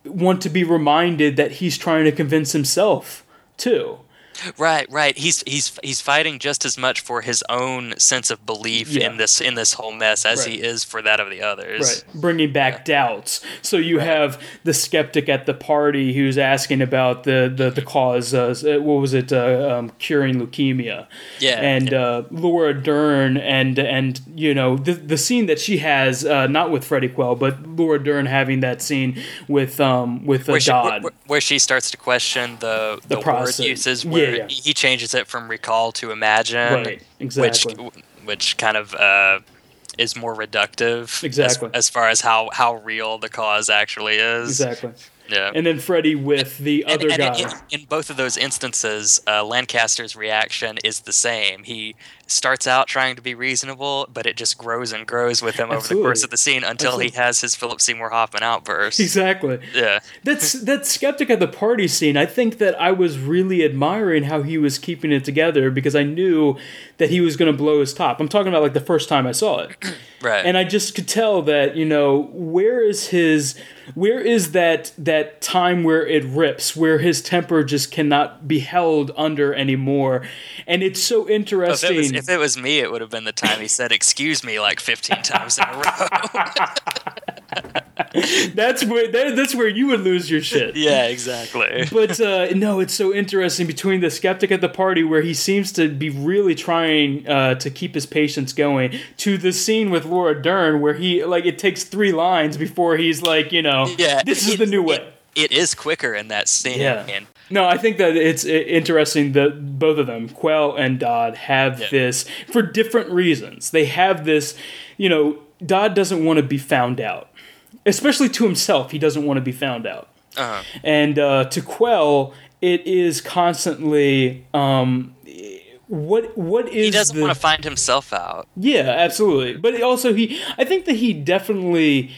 want to be reminded that he's trying to convince himself too. Right, right. He's he's he's fighting just as much for his own sense of belief Yeah. in this in this whole mess as Right. he is for that of the others. Right, bringing back doubts. So you have the skeptic at the party who's asking about the the, the cause. Uh, what was it? Uh, um, curing leukemia. Yeah, And uh, Laura Dern and and you know the the scene that she has uh, not with Freddie Quell, but Laura Dern having that scene with um with uh, Where she, Dodd. where, where she starts to question the the, The word uses, Yeah, where yeah. he changes it from recall to imagine, Right, exactly. which which kind of uh, is more reductive, as- Exactly. as, far as how how real the cause actually is. exactly. Yeah. And then Freddie with the And- other and guy. in, in both of those instances, uh, Lancaster's reaction is the same. He starts out trying to be reasonable, but it just grows and grows with him over the course of the scene until he has his Philip Seymour Hoffman outburst. Exactly. Yeah. That's that skeptic at the party scene. I think that I was really admiring how he was keeping it together because I knew that he was going to blow his top. I'm talking about like the first time I saw it. Right. and I just could tell that you know where is his where is that that time where it rips where his temper just cannot be held under anymore and it's so oh, interesting was, if it was me, it would have been the time he said "excuse me" like 15 times in a row. that's where that, that's where you would lose your shit yeah, exactly. but uh, no, it's so interesting between the skeptic at the party where he seems to be really trying uh, to keep his patience going to the scene with Laura Dern where he like it takes three lines before he's like you know Yeah, this is it- the new way. it- it is quicker in that scene. Yeah. And No, I think that it's interesting that both of them, Quell and Dodd, have Yeah. this for different reasons. They have this, you know, Dodd doesn't want to be found out, especially to himself. He doesn't want to be found out. uh And uh, to Quell, it is constantly. Um, what what is he doesn't the, want to find himself out. yeah, absolutely. But also, he I think that he definitely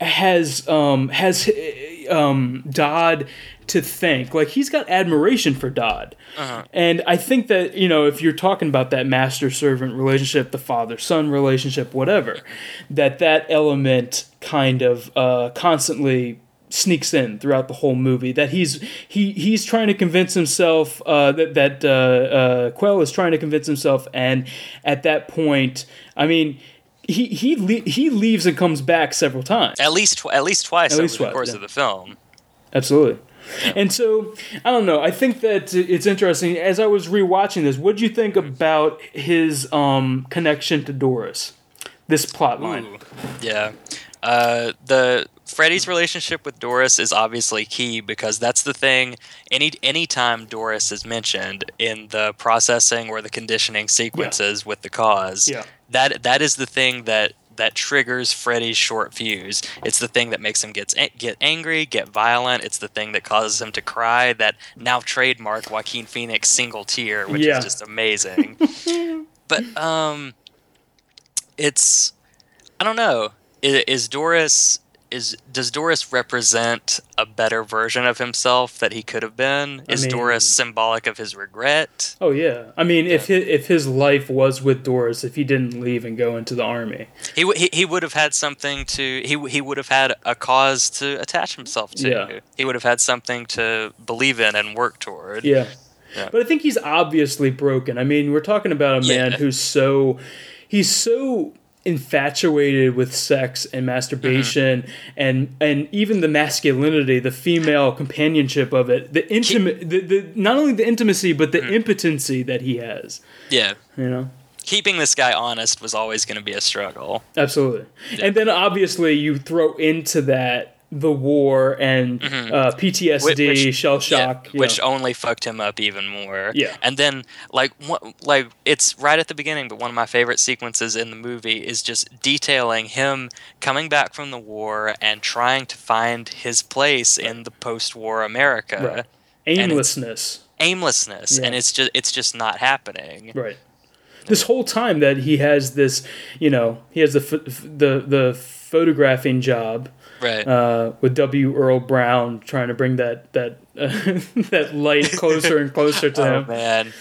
has um has um Dodd to thank. Like he's got admiration for Dodd. And I think that, you know, if you're talking about that master servant relationship, the father son relationship, whatever, that that element kind of uh constantly sneaks in throughout the whole movie that he's he he's trying to convince himself uh, that that uh, uh, Quell is trying to convince himself and at that point I mean he he le- he leaves and comes back several times At least tw- at least twice At over least the twice, course yeah. of the film. absolutely and so I don't know I think that it's interesting as I was rewatching this what do you think about his um connection to Doris this plot line Ooh. Yeah. Uh, the Freddy's relationship with Doris is obviously key because that's the thing. Any anytime Doris is mentioned in the processing or the conditioning sequences with the cause, Yeah. that that is the thing that that triggers Freddy's short fuse. It's the thing that makes him get get angry, get violent. It's the thing that causes him to cry. That now trademark Joaquin Phoenix single tear, which Yeah. is just amazing. but um, it's I don't know. Is, is Doris is does Doris represent a better version of himself that he could have been? Is mean- Doris symbolic of his regret? Oh yeah. I mean, if his, if his life was with Doris, if he didn't leave and go into the army, He, w- he he would have had something to he he would have had a cause to attach himself to. Yeah. He would have had something to believe in and work toward. yeah. Yeah. But I think he's obviously broken. I mean, we're talking about a man Yeah. who's so he's so infatuated with sex and masturbation Mm-hmm. and and even the masculinity, the female companionship of it, the intimate the, the not only the intimacy but Mm-hmm. the impotency that he has, Yeah. you know. Keeping this guy honest was always going to be a struggle. Absolutely. And then obviously you throw into that the war and uh, PTSD, Mm-hmm. Whi- which- shell shock. you which know. only fucked him up even more. Yeah. And then like one, like it's right at the beginning, but one of my favorite sequences in the movie is just detailing him coming back from the war and trying to find his place in the post-war America. Right. aimlessness. Aimlessness, and it's just it's just not happening. Right. This whole time that he has this, you know, he has the the the photographing job Right. uh, with W. Earl Brown trying to bring that that that light closer and closer to him. oh him. man.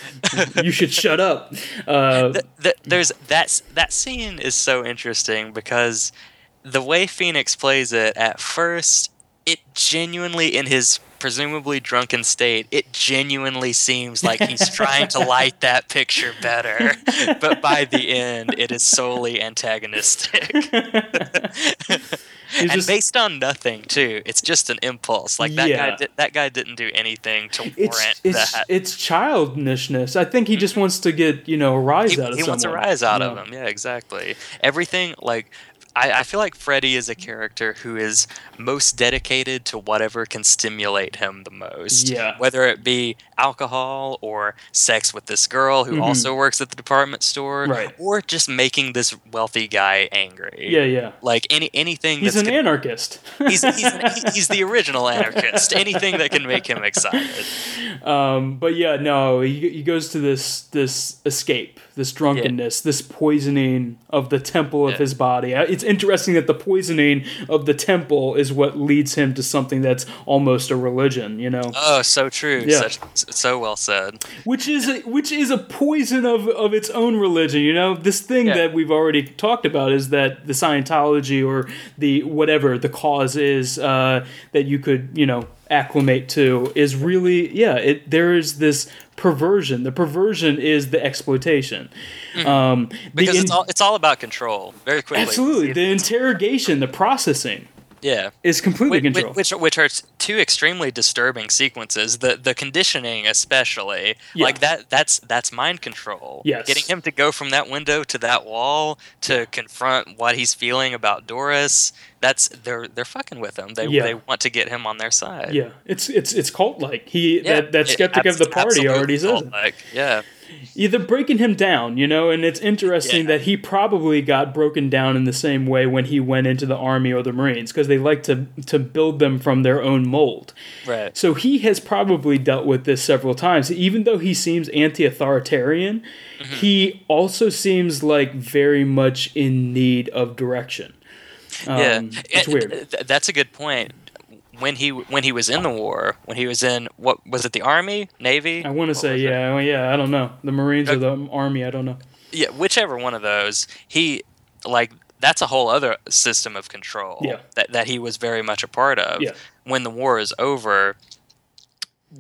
You should shut up. Uh, Th- th- there's that's that scene is so interesting because the way Phoenix plays it at first, it genuinely in his presumably drunken state, it genuinely seems like he's trying to light that picture better. But by the end, it is solely antagonistic. and just- based on nothing too. It's just an impulse. Like that Yeah. guy di- that guy didn't do anything to warrant it's it's that. it's childishness. I think he just mm-hmm. wants to get you know a rise he, out of something. he someone. wants a rise out you of him. Yeah, exactly. Everything like I, I feel like Freddy is a character who is most dedicated to whatever can stimulate him the most. Yeah. Whether it be alcohol or sex with this girl who also works at the department store, Mm-hmm. Right. or just making this wealthy guy angry. Yeah, yeah. Like any anything He's that's an gonna- anarchist. he's, he's, he's the original anarchist. Anything that can make him excited. Um, but yeah, no, he, he goes to this this escape, this drunkenness, this poisoning of the temple of Yeah. his body. Uh, It's interesting that the poisoning of the temple is what leads him to something that's almost a religion, you know, Oh, so true. Yeah. Such, so well said. which is a, which is a poison of of its own religion. You know, this thing Yeah. that we've already talked about is that the Scientology or the whatever the cause is uh, that you could you know acclimate to is really yeah. It there is this perversion. The perversion is the exploitation. Um, the Because in- it's all it's all about control. Very quickly. absolutely the interrogation, the processing Yeah. is completely Which, controlled. which, which are two extremely disturbing sequences. The the conditioning, especially, Yeah. like that. That's that's mind control. Yes. getting him to go from that window to that wall to confront what he's feeling about Doris. That's they're they're fucking with him. They Yeah. they want to get him on their side. yeah, it's it's it's cult like. He Yeah, that that it- skeptic of the party already says yeah. Yeah, they're breaking him down, you know, and it's interesting Yeah. that he probably got broken down in the same way when he went into the army or the marines because they like to to build them from their own mold. Right. So he has probably dealt with this several times. Even though he seems anti-authoritarian, Mm-hmm. he also seems like very much in need of direction. Um, yeah, it's weird. that's a good point. When he when he was in the war, when he was in what was it, the army, navy? I want to say, yeah, well, yeah, I don't know, the marines or the army, I don't know. yeah, whichever one of those. He like that's a whole other system of control Yeah. that that he was very much a part of. Yeah. When the war is over,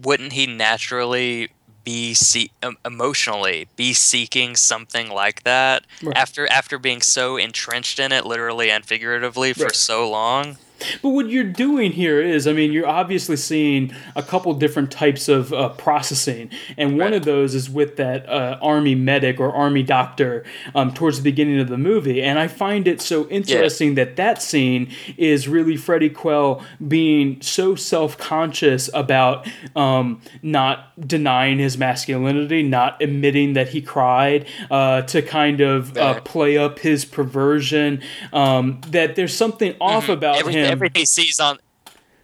wouldn't he naturally be see- emotionally be seeking something like that Right. after after being so entrenched in it literally and figuratively for Right. so long But what you're doing here is, I mean, you're obviously seeing a couple different types of uh, processing, and one Right. of those is with that uh, army medic or army doctor um, towards the beginning of the movie, and I find it so interesting that that scene is really Freddie Quell being so self-conscious about um, not denying his masculinity, not admitting that he cried, uh, to kind of uh, play up his perversion. Um, that there's something off about Every, him. Everything he sees on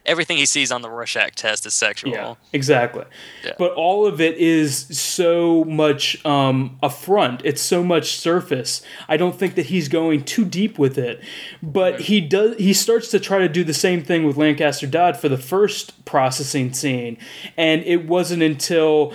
everything he sees on the Rorschach test is sexual. Yeah, exactly. Yeah. But all of it is so much um, a front. It's so much surface. I don't think that he's going too deep with it. But he does. He starts to try to do the same thing with Lancaster Dodd for the first processing scene, and it wasn't until.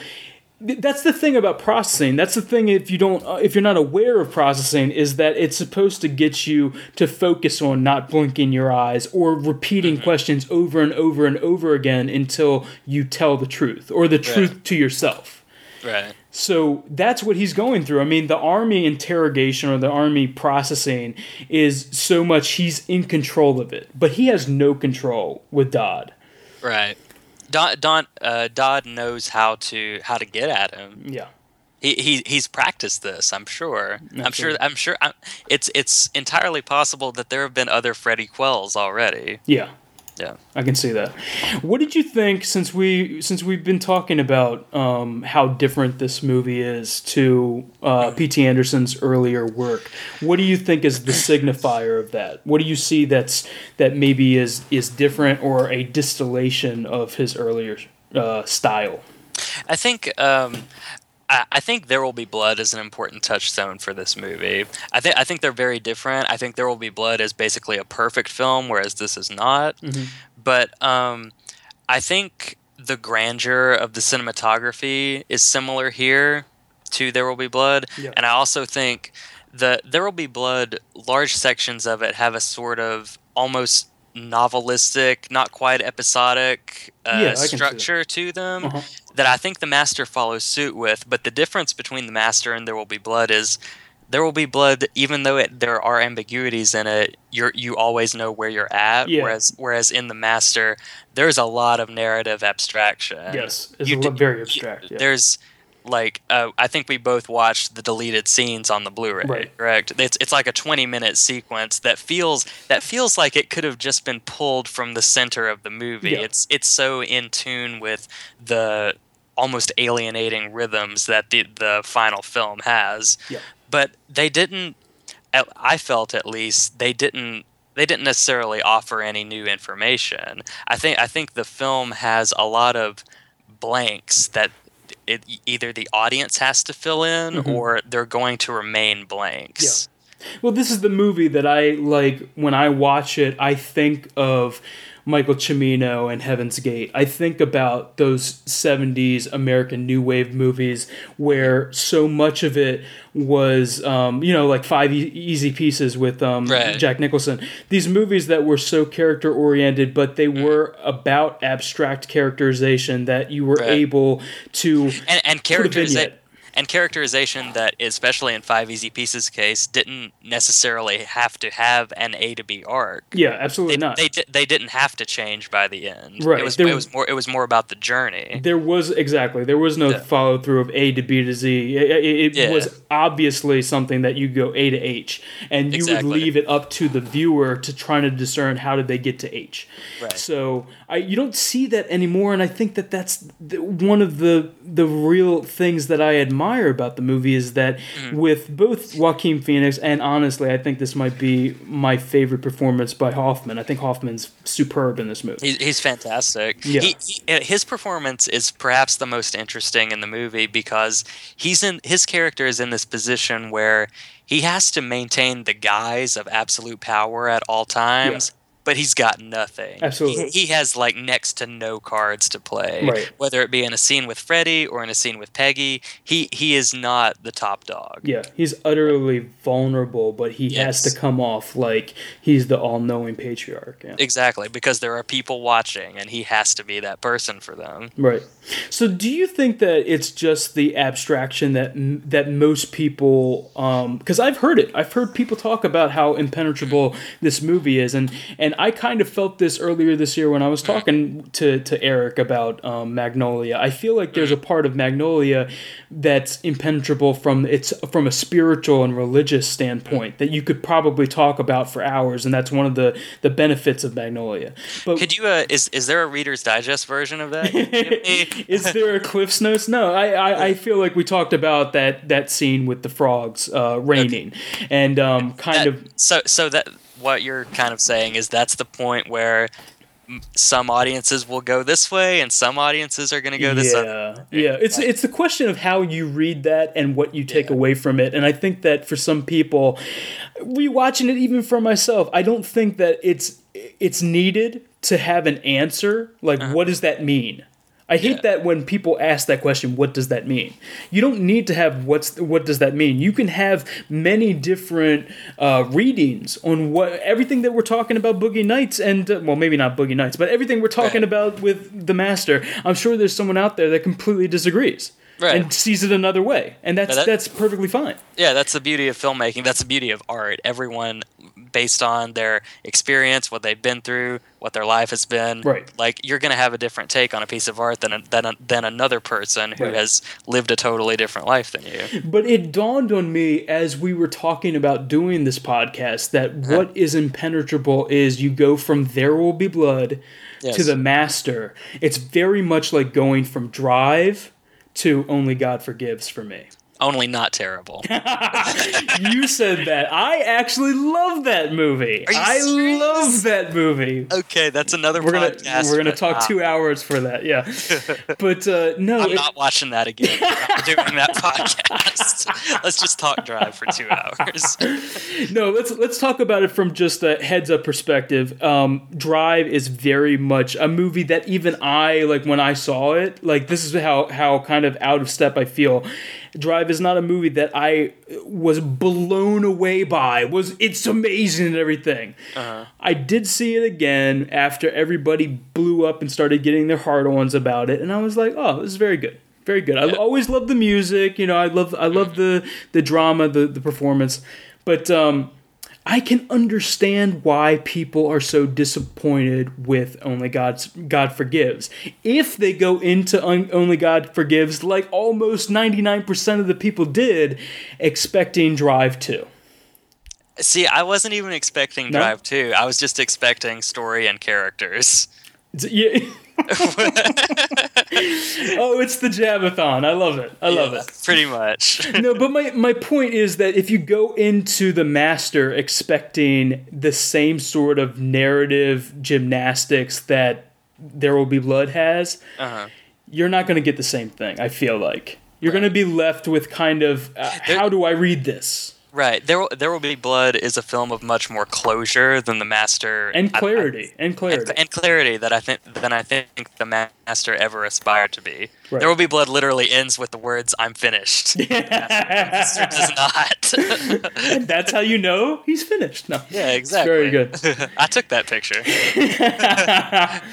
That's the thing about processing. That's the thing if you don't uh, if you're not aware of processing is that it's supposed to get you to focus on not blinking your eyes or repeating questions over and over and over again until you tell the truth or the truth to yourself. Right. So that's what he's going through. I mean, the army interrogation or the army processing is so much he's in control of it, but he has no control with Dodd. Right. Don, Don uh, Dodd knows how to how to get at him. Yeah. He, he he's practiced this. I'm sure. I'm sure. I'm sure. I'm, it's it's entirely possible that there have been other Freddy Quells already. Yeah. Yeah. I can see that. What did you think since we since we've been talking about um, how different this movie is to uh, P.T. Anderson's earlier work? What do you think is the signifier of that? What do you see that's that maybe is is different or a distillation of his earlier uh, style? I think um, I, I think There Will Be Blood is an important touchstone for this movie. I think I think they're very different. I think There Will Be Blood is basically a perfect film, whereas this is not. But um, I think the grandeur of the cinematography is similar here to There Will Be Blood, Yeah. and I also think the There Will Be Blood large sections of it have a sort of almost novelistic, not quite episodic uh, I can see that. structure to them Uh-huh. that I think the Master follows suit with. But the difference between the Master and There Will Be Blood is There Will Be Blood, even though it, there are ambiguities in it, you're you always know where you're at. Yeah. Whereas whereas in the Master, there's a lot of narrative abstraction. Yes, it's You a d- lo- very you- abstract. yeah. There's like uh, I think we both watched the deleted scenes on the Blu-ray. Right. Correct. It's it's like a 20 minute sequence that feels that feels like it could have just been pulled from the center of the movie. Yeah. It's it's so in tune with the almost alienating rhythms that the the final film has. Yeah. But they didn't. I- I felt at least they didn't. They didn't necessarily offer any new information. I think I think the film has a lot of blanks that it, either the audience has to fill in Mm-hmm. or they're going to remain blanks. Well, this is the movie that I like when I watch it. I think of Michael Cimino and Heaven's Gate. I think about those 70s American New Wave movies where so much of it was, um, you know, like Five e- Easy Pieces with um, Right. Jack Nicholson. These movies that were so character oriented, but they were about abstract characterization that you were Right. able to. and and Put a characteriza- vignette. And characterization that especially in five easy pieces case didn't necessarily have to have an a to b arc Yeah, absolutely they, not. they, they didn't have to change by the end Right, it was there- it was more it was more about the journey There was exactly there was no Yeah. follow through of A to B to Z. It, it- it Yeah. was obviously something that you go A to H, and you Exactly. would leave it up to the viewer to try to discern how did they get to H. Right. So I you don't see that anymore, and I think that that's the, one of the the real things that I admire about the movie is that Mm-hmm. with both Joaquin Phoenix and honestly, I think this might be my favorite performance by Hoffman. I think Hoffman's superb in this movie. He's, he's fantastic. Yeah. He, he, uh, his performance is perhaps the most interesting in the movie because he's in his character is in this position where he has to maintain the guise of absolute power at all times. But he's got nothing. Absolutely. He, he has like next to no cards to play. Right. Whether it be in a scene with Freddy or in a scene with Peggy, he he is not the top dog. Yeah, he's utterly vulnerable, but he Yes. has to come off like he's the all-knowing patriarch. Yeah. Exactly, because there are people watching and he has to be that person for them. Right. So, do you think that it's just the abstraction that that most people? Um, because I've heard it. I've heard people talk about how impenetrable mm-hmm. this movie is, and and I kind of felt this earlier this year when I was talking to to Eric about um, Magnolia. I feel like there's a part of Magnolia that's impenetrable from it's from a spiritual and religious standpoint that you could probably talk about for hours, and that's one of the the benefits of Magnolia. But Could you? Uh, is is there a Reader's Digest version of that? Can you give me- is there a Cliff's Notes? No, I, I, I feel like we talked about that that scene with the frogs uh, raining, and um, kind that- of so so that what you're kind of saying is that's the point where some audiences will go this way and some audiences are going to go this other. yeah, yeah. It's it's the question of how you read that and what you take away from it. And I think that for some people, rewatching it, even for myself, I don't think that it's it's needed to have an answer. Like, uh-huh. what does that mean? I hate. Yeah. that when people ask that question, what does that mean? You don't need to have what's what does that mean. You can have many different uh, readings on what everything that we're talking about Boogie Nights and uh, well maybe not Boogie Nights, but everything we're talking Right. about with the Master. I'm sure there's someone out there that completely disagrees Right. and sees it another way, and that's that- that's perfectly fine. Yeah, that's the beauty of filmmaking. That's the beauty of art. Everyone, based on their experience, what they've been through, what their life has been, Right. like you're going to have a different take on a piece of art than a, than, a, than another person who Right. has lived a totally different life than you. But it dawned on me as we were talking about doing this podcast that uh-huh. what is impenetrable is you go from There Will Be Blood to The Master. It's very much like going from Drive to Only God Forgives for me. Only not terrible. You said that. I actually love that movie. I serious? love that movie. Okay, that's another We're gonna podcast. we're gonna talk uh, two hours for that, yeah. But uh, no, I'm it- not watching that again. I'm doing that podcast. Let's just talk drive for two hours. no, let's let's talk about it from just a heads up perspective. Um, Drive is very much a movie that even I like when I saw it. Like this is how how kind of out of step I feel. Drive is not a movie that I was blown away by. Was it's amazing and everything. I did see it again after everybody blew up and started getting their hard ons about it, and I was like, oh, this is very good. Very good. I always love the music. You know, I love I love the the drama, the the performance, but um, I can understand why people are so disappointed with Only God's God Forgives. If they go into Un- Only God Forgives, like almost ninety nine percent of the people did, expecting Drive Two. See, I wasn't even expecting No? Drive 2. I was just expecting story and characters. Yeah. oh, it's the Jabathon. I love it. I love Yeah, it. Pretty much. no, but my, my point is that if you go into the master expecting the same sort of narrative gymnastics that There Will Be Blood has, Uh-huh. you're not going to get the same thing. I feel like you're going to be left with kind of uh, how do I read this Right. There, Will- there will be blood is a film of much more closure than the master and I- I- clarity and and, clarity. and clarity that I think than I think the master ever aspired to be. Right. There will be blood. Literally ends with the words "I'm finished." Master does not. And that's how you know he's finished. No. yeah, exactly. Very good. I took that picture.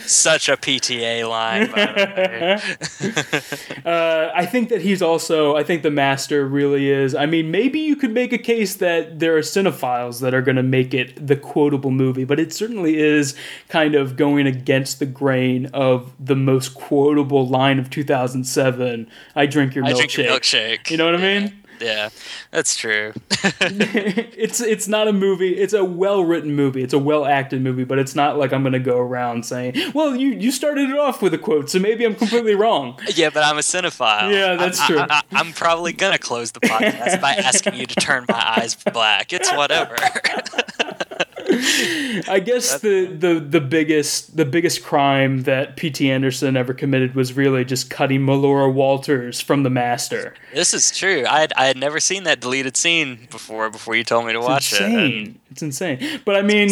Such a PTA line. By the way. Uh, I think that he's also. I think the master really is. I mean, maybe you could make a case that there are cinephiles that are going to make it the quotable movie, but it certainly is kind of going against the grain of the most quotable line of 2007. I drink your I drink your milkshake. You know what I mean? Yeah, that's true. it's it's not a movie. It's a well written movie. It's a well acted movie, but it's not like I'm going to go around saying, "Well, you you started it off with a quote, so maybe I'm completely wrong." yeah, but I'm a cinephile. Yeah, that's I- I- true. I, am probably gonna close the podcast by asking you to turn my eyes black. It's whatever. I guess the, the the biggest the biggest crime that P.T. Anderson ever committed was really just cutting Melora Walters from the master. this is true. I had, I had never seen that deleted scene before. Before you told me to It's watch it. insane. It's insane. But I mean,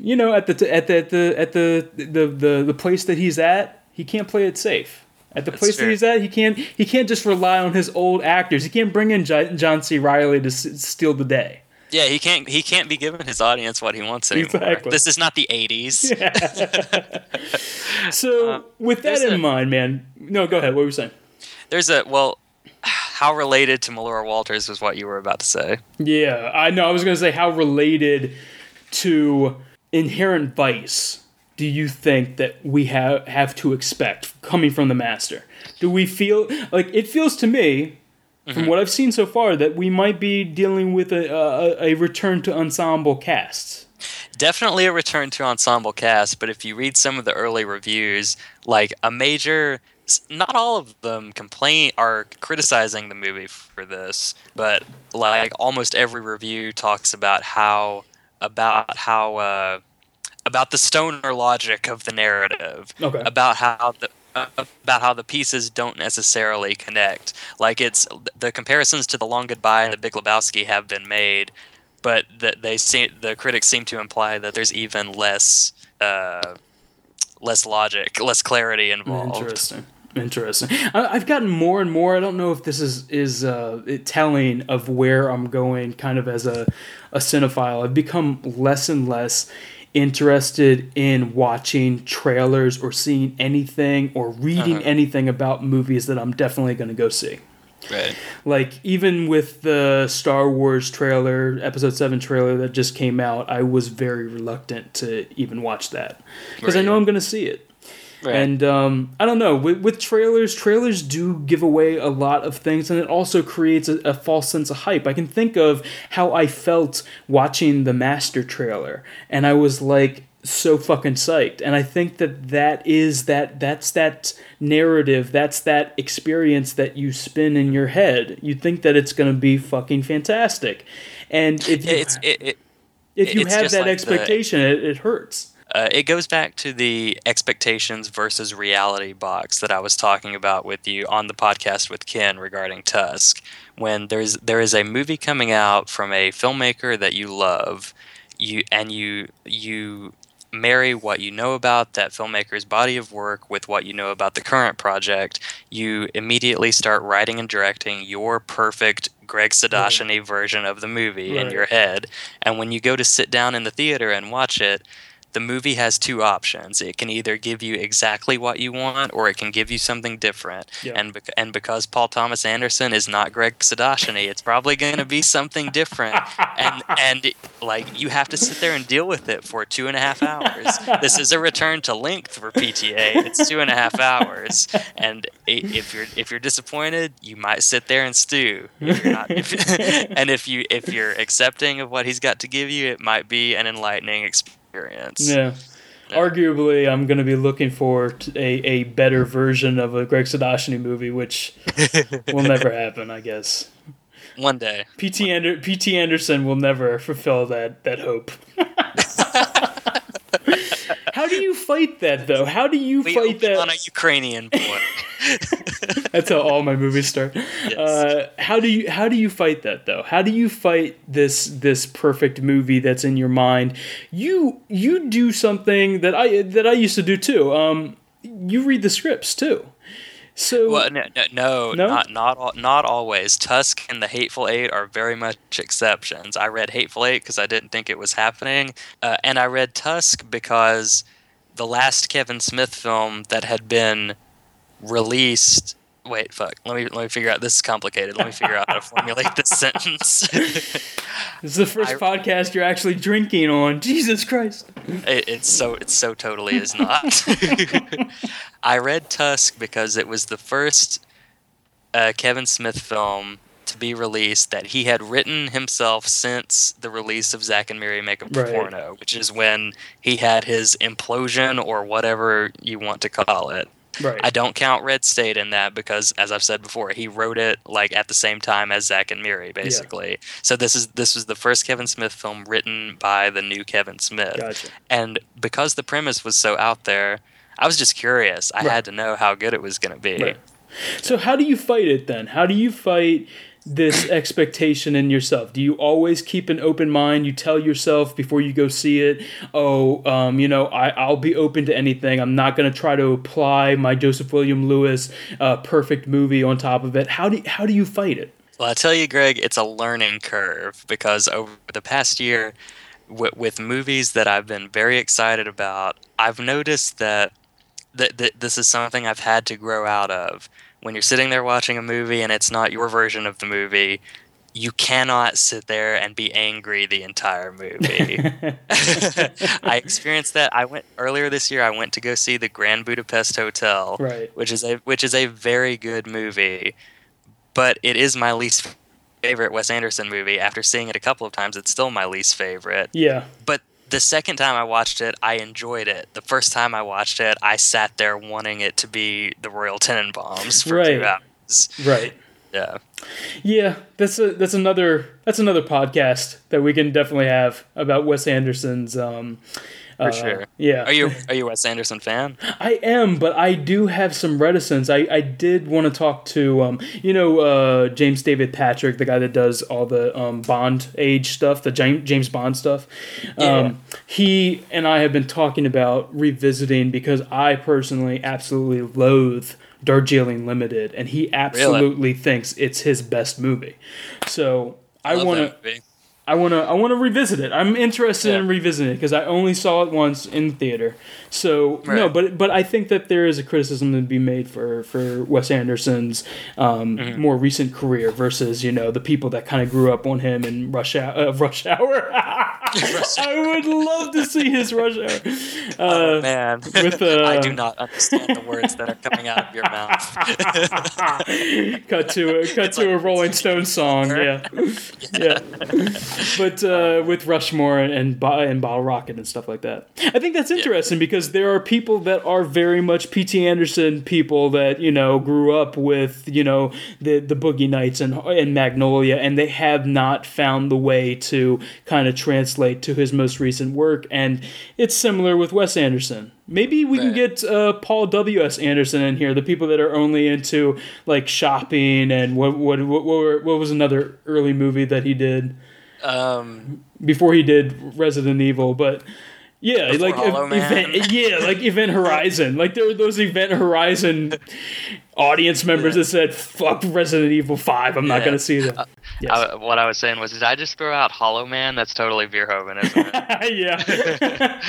you know, at the t- at the at the at the the, the the place that he's at, he can't play it safe. At the That's place that he's at, he can't he can't just rely on his old actors. He can't bring in John C. Reilly to s- steal the day. Yeah, he can't. He can't be giving his audience what he wants anymore. Exactly. This is not the '80s. So Uh, with that in a- mind, man. No, go ahead. What were you saying? There's a well. How related to Melora Walters was what you were about to say? Yeah, I know. I was going to say how related to Inherent Vice do you think that we have have to expect coming from the master? Do we feel like it feels to me from what I've seen so far that we might be dealing with a a, a return to ensemble casts? Definitely a return to ensemble casts, but if you read some of the early reviews, like a major, not all of them complain are criticizing the movie for this, but like almost every review talks about how about how uh, about the stoner logic of the narrative. Okay. About how the about how the pieces don't necessarily connect. Like it's the comparisons to the Long Goodbye and the Big Lebowski have been made, but that they seem the critics seem to imply that there's even less uh, less logic, less clarity involved. Interesting. Interesting. I, I've gotten more and more. I don't know if this is is uh, telling of where I'm going, kind of as a a cinephile. I've become less and less interested in watching trailers or seeing anything or reading Uh-huh. anything about movies that I'm definitely going to go see. Right. Like even with the Star Wars trailer, Episode Seven trailer that just came out, I was very reluctant to even watch that because I know I'm going to see it. Right. And um, I don't know with, with trailers, trailers do give away a lot of things, and it also creates a, a false sense of hype. I can think of how I felt watching the Master trailer, and I was like so fucking psyched. And I think that that is that that's that narrative, that's that experience that you spin in your head. You think that it's gonna be fucking fantastic, and if you, it's it, it if you have that like the- expectation, it, it hurts. Uh, it goes back to the expectations versus reality box that I was talking about with you on the podcast with Ken regarding Tusk. When there's there is a movie coming out from a filmmaker that you love, you and you you marry what you know about that filmmaker's body of work with what you know about the current project, you immediately start writing and directing your perfect Greg Sadashini version of the movie in your head. And when you go to sit down in the theater and watch it, the movie has two options. It can either give you exactly what you want, or it can give you something different. Yeah. And bec- and because Paul Thomas Anderson is not Greg Sadashini, it's probably going to be something different. and and like you have to sit there and deal with it for two and a half hours. This is a return to length for PTA. It's two and a half hours, and if you're if you're disappointed, you might sit there and stew. If you're not, if, and if you if you're accepting of what he's got to give you, it might be an enlightening experience. Yeah. Arguably, I'm going to be looking for a, a better version of a Greg Sadashini movie, which will never happen, I guess. One day. P.T. Ander- P.T. Anderson will never fulfill that, that hope. How do you fight that, though? How do you We fight that on a? Ukrainian boy. That's how all my movies start. Uh, how do you how do you fight that though? How do you fight this this perfect movie that's in your mind? You you do something that I that I used to do too. Um, you read the scripts too. So Well, no, no, no, No? not not not always. Tusk and the Hateful Eight are very much exceptions. I read Hateful Eight because I didn't think it was happening, uh, and I read Tusk because the last Kevin Smith film that had been released. Wait, fuck. Let me let me figure out. This is complicated. Let me figure out how to formulate this sentence. this is the first I- podcast you're actually drinking on. Jesus Christ! It, it's so it's so totally is not. I read Tusk because it was the first uh, Kevin Smith film to be released that he had written himself since the release of Zack and Miri Make a Right. Porno, which is when he had his implosion or whatever you want to call it. Right. I don't count Red State in that because, as I've said before, he wrote it like at the same time as Zack and Miri, basically. So this is this was the first Kevin Smith film written by the new Kevin Smith. Gotcha. And because the premise was so out there, I was just curious. I Right. had to know how good it was going to be. Right. So how do you fight it then? How do you fight this expectation in yourself? Do you always keep an open mind? You tell yourself before you go see it, oh, um, you know, I, I'll be open to anything. I'm not going to try to apply my Joseph William Lewis uh, perfect movie on top of it. How do how do you fight it? Well, I tell you, Greg, it's a learning curve because over the past year, with movies that I've been very excited about, I've noticed that that, that this is something I've had to grow out of. When you're sitting there watching a movie and it's not your version of the movie, you cannot sit there and be angry the entire movie. I experienced that. I went earlier this year. I went to go see the Grand Budapest Hotel, Right. which is a which is a very good movie, but it is my least favorite Wes Anderson movie. After seeing it a couple of times, it's still my least favorite. Yeah. But the second time I watched it, I enjoyed it. The first time I watched it, I sat there wanting it to be the Royal Tenenbaums for Right. two hours. Right. Yeah. Yeah, that's a that's another that's another podcast that we can definitely have about Wes Anderson's um, For sure. Yeah. Are you are you a Wes Anderson fan? I am, but I do have some reticence. I, I did want to talk to, um, you know, uh, James David Patrick, the guy that does all the um, Bond age stuff, the James, Bond stuff. Um, he and I have been talking about revisiting because I personally absolutely loathe Darjeeling Limited, and he absolutely thinks it's his best movie. So I want to. I want to I want to revisit it. I'm interested in revisiting it because I only saw it once in theater. So no, but but I think that there is a criticism to be made for for Wes Anderson's um, Mm-hmm. more recent career versus you know the people that kind of grew up on him in Rush Hour. Uh, Rush Hour. I would love to see his Rush Hour. Oh Uh, man, with, uh, I do not understand the words that are coming out of your mouth. cut to a cut to like a Rolling Stones song. Yeah, yeah. But uh, with Rushmore and and Bottle Rocket and stuff like that, I think that's interesting because there are people that are very much P.T. Anderson people that you know grew up with you know the the Boogie Nights and and Magnolia, and they have not found the way to kind of translate to his most recent work, and it's similar with Wes Anderson. Maybe we can get uh, Paul W. S. Anderson in here. The people that are only into like shopping and what what what what, were, what was another early movie that he did Um, before he did Resident Evil, but. Yeah, Before like Man. event, yeah, like Event Horizon. Like there were those Event Horizon audience members that said, "Fuck Resident Evil Five, I'm not gonna see that." Yes. I, what I was saying was, did I just throw out Hollow Man? That's totally Verhoeven, isn't it? yeah,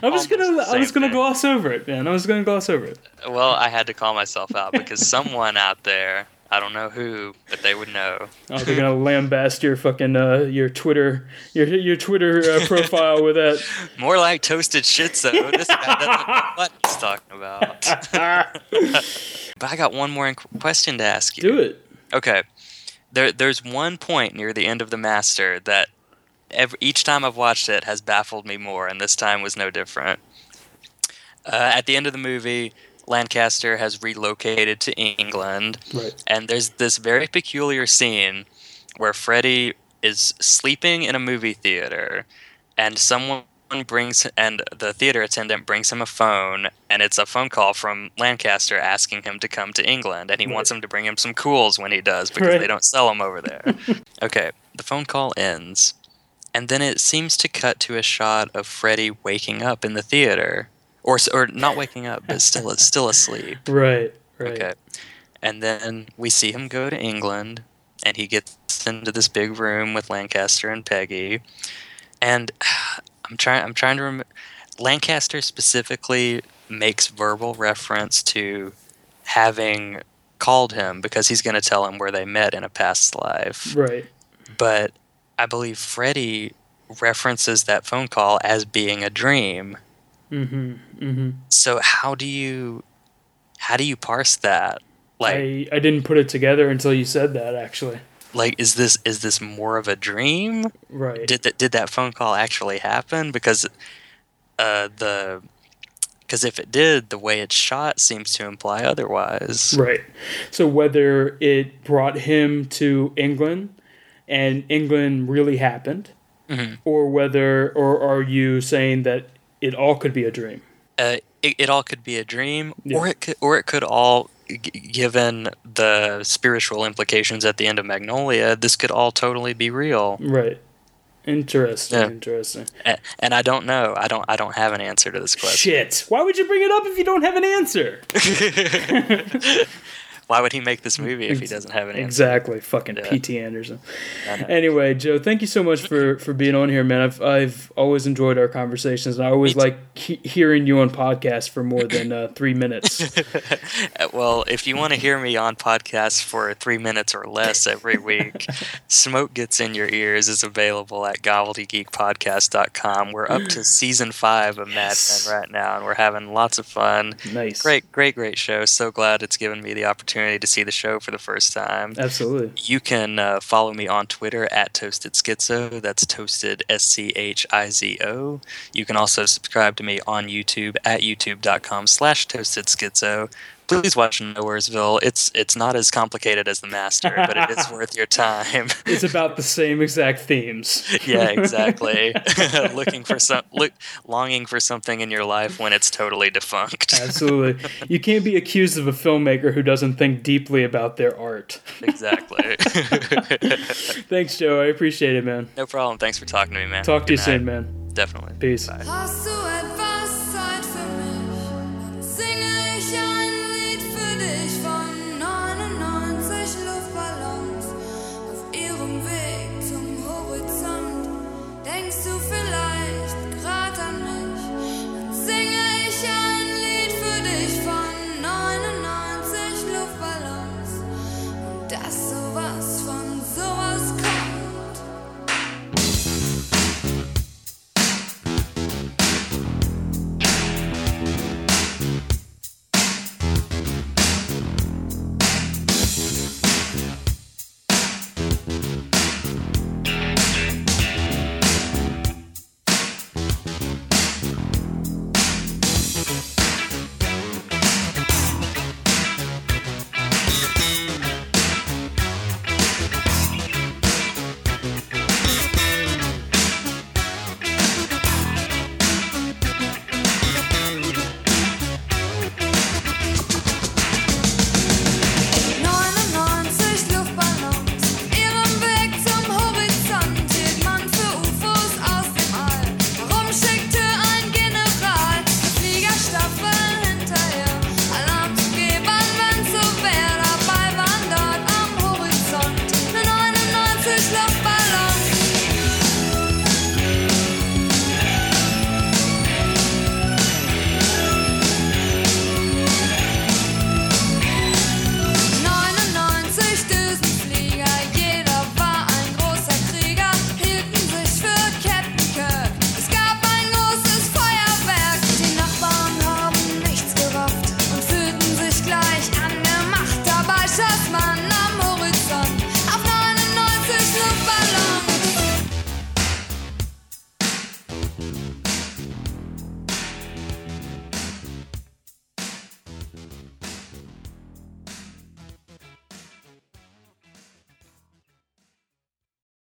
I was gonna, I was gonna thing. gloss over it, man. I was gonna gloss over it. well, I had to call myself out because someone out there, I don't know who, but they would know. Oh, they're gonna lambast your fucking uh, your Twitter your your Twitter uh, profile with that. More like toasted shitzo. This guy doesn't know what he's talking about. But I got one more inc- question to ask you. Do it. Okay. There, there's one point near the end of the Master that every, each time I've watched it has baffled me more, and this time was no different. Uh, at the end of the movie, Lancaster has relocated to England, Right. and there's this very peculiar scene where Freddy is sleeping in a movie theater, and someone brings and the theater attendant brings him a phone, and it's a phone call from Lancaster asking him to come to England, and he wants him to bring him some cools when he does because Right. they don't sell them over there. okay, the phone call ends, and then it seems to cut to a shot of Freddy waking up in the theater, or or not waking up, but still still asleep. Right. Right. Okay. And then we see him go to England, and he gets into this big room with Lancaster and Peggy. And I'm trying. I'm trying to remember. Lancaster specifically makes verbal reference to having called him because he's going to tell him where they met in a past life. Right. But I believe Freddy references that phone call as being a dream. Mm-hmm. Mm-hmm. So how do you how do you parse that? Like I I didn't put it together until you said that. Actually. Like is this is this more of a dream Right. did that did that phone call actually happen because uh the because if it did the way it's shot seems to imply otherwise Right. So whether it brought him to England and England really happened, Mhm. or whether, or are you saying that it all could be a dream? uh, it, it all could be a dream Yeah. or it could or it could all given the spiritual implications at the end of magnolia this could all totally be real Right. Interesting. Yeah. Interesting. A- and i don't know i don't i don't have an answer to this question Shit. Why would you bring it up if you don't have an answer? why would he make this movie if he doesn't have an answer Exactly. Fucking Yeah. P.T. Anderson. Anyway, Joe, thank you so much for, for being on here, man. I've I've always enjoyed our conversations, and I always Me like he- hearing you on podcasts for more than uh, three minutes. Well, if you want to hear me on podcasts for three minutes or less every week, Smoke Gets in Your Ears is available at gobbledygeekpodcast.com. We're up to season five of Yes. Mad Men right now, and we're having lots of fun. nice. Great, great, great show. So glad it's given me the opportunity to see the show for the first time. Absolutely. You can uh, follow me on Twitter at Toasted Schizo. That's Toasted S C H I Z O. You can also subscribe to me on YouTube at youtube.com slash Toasted Schizo. Please watch Nowheresville. It's it's not as complicated as The Master, but it is worth your time. It's about the same exact themes. yeah, exactly. Looking for some, look, longing for something in your life when it's totally defunct. Absolutely. You can't be accused of a filmmaker who doesn't think deeply about their art. exactly. Thanks, Joe. I appreciate it, man. no problem. Thanks for talking to me, man. Talk to you Good soon, man. Definitely. Peace. Bye. Hustle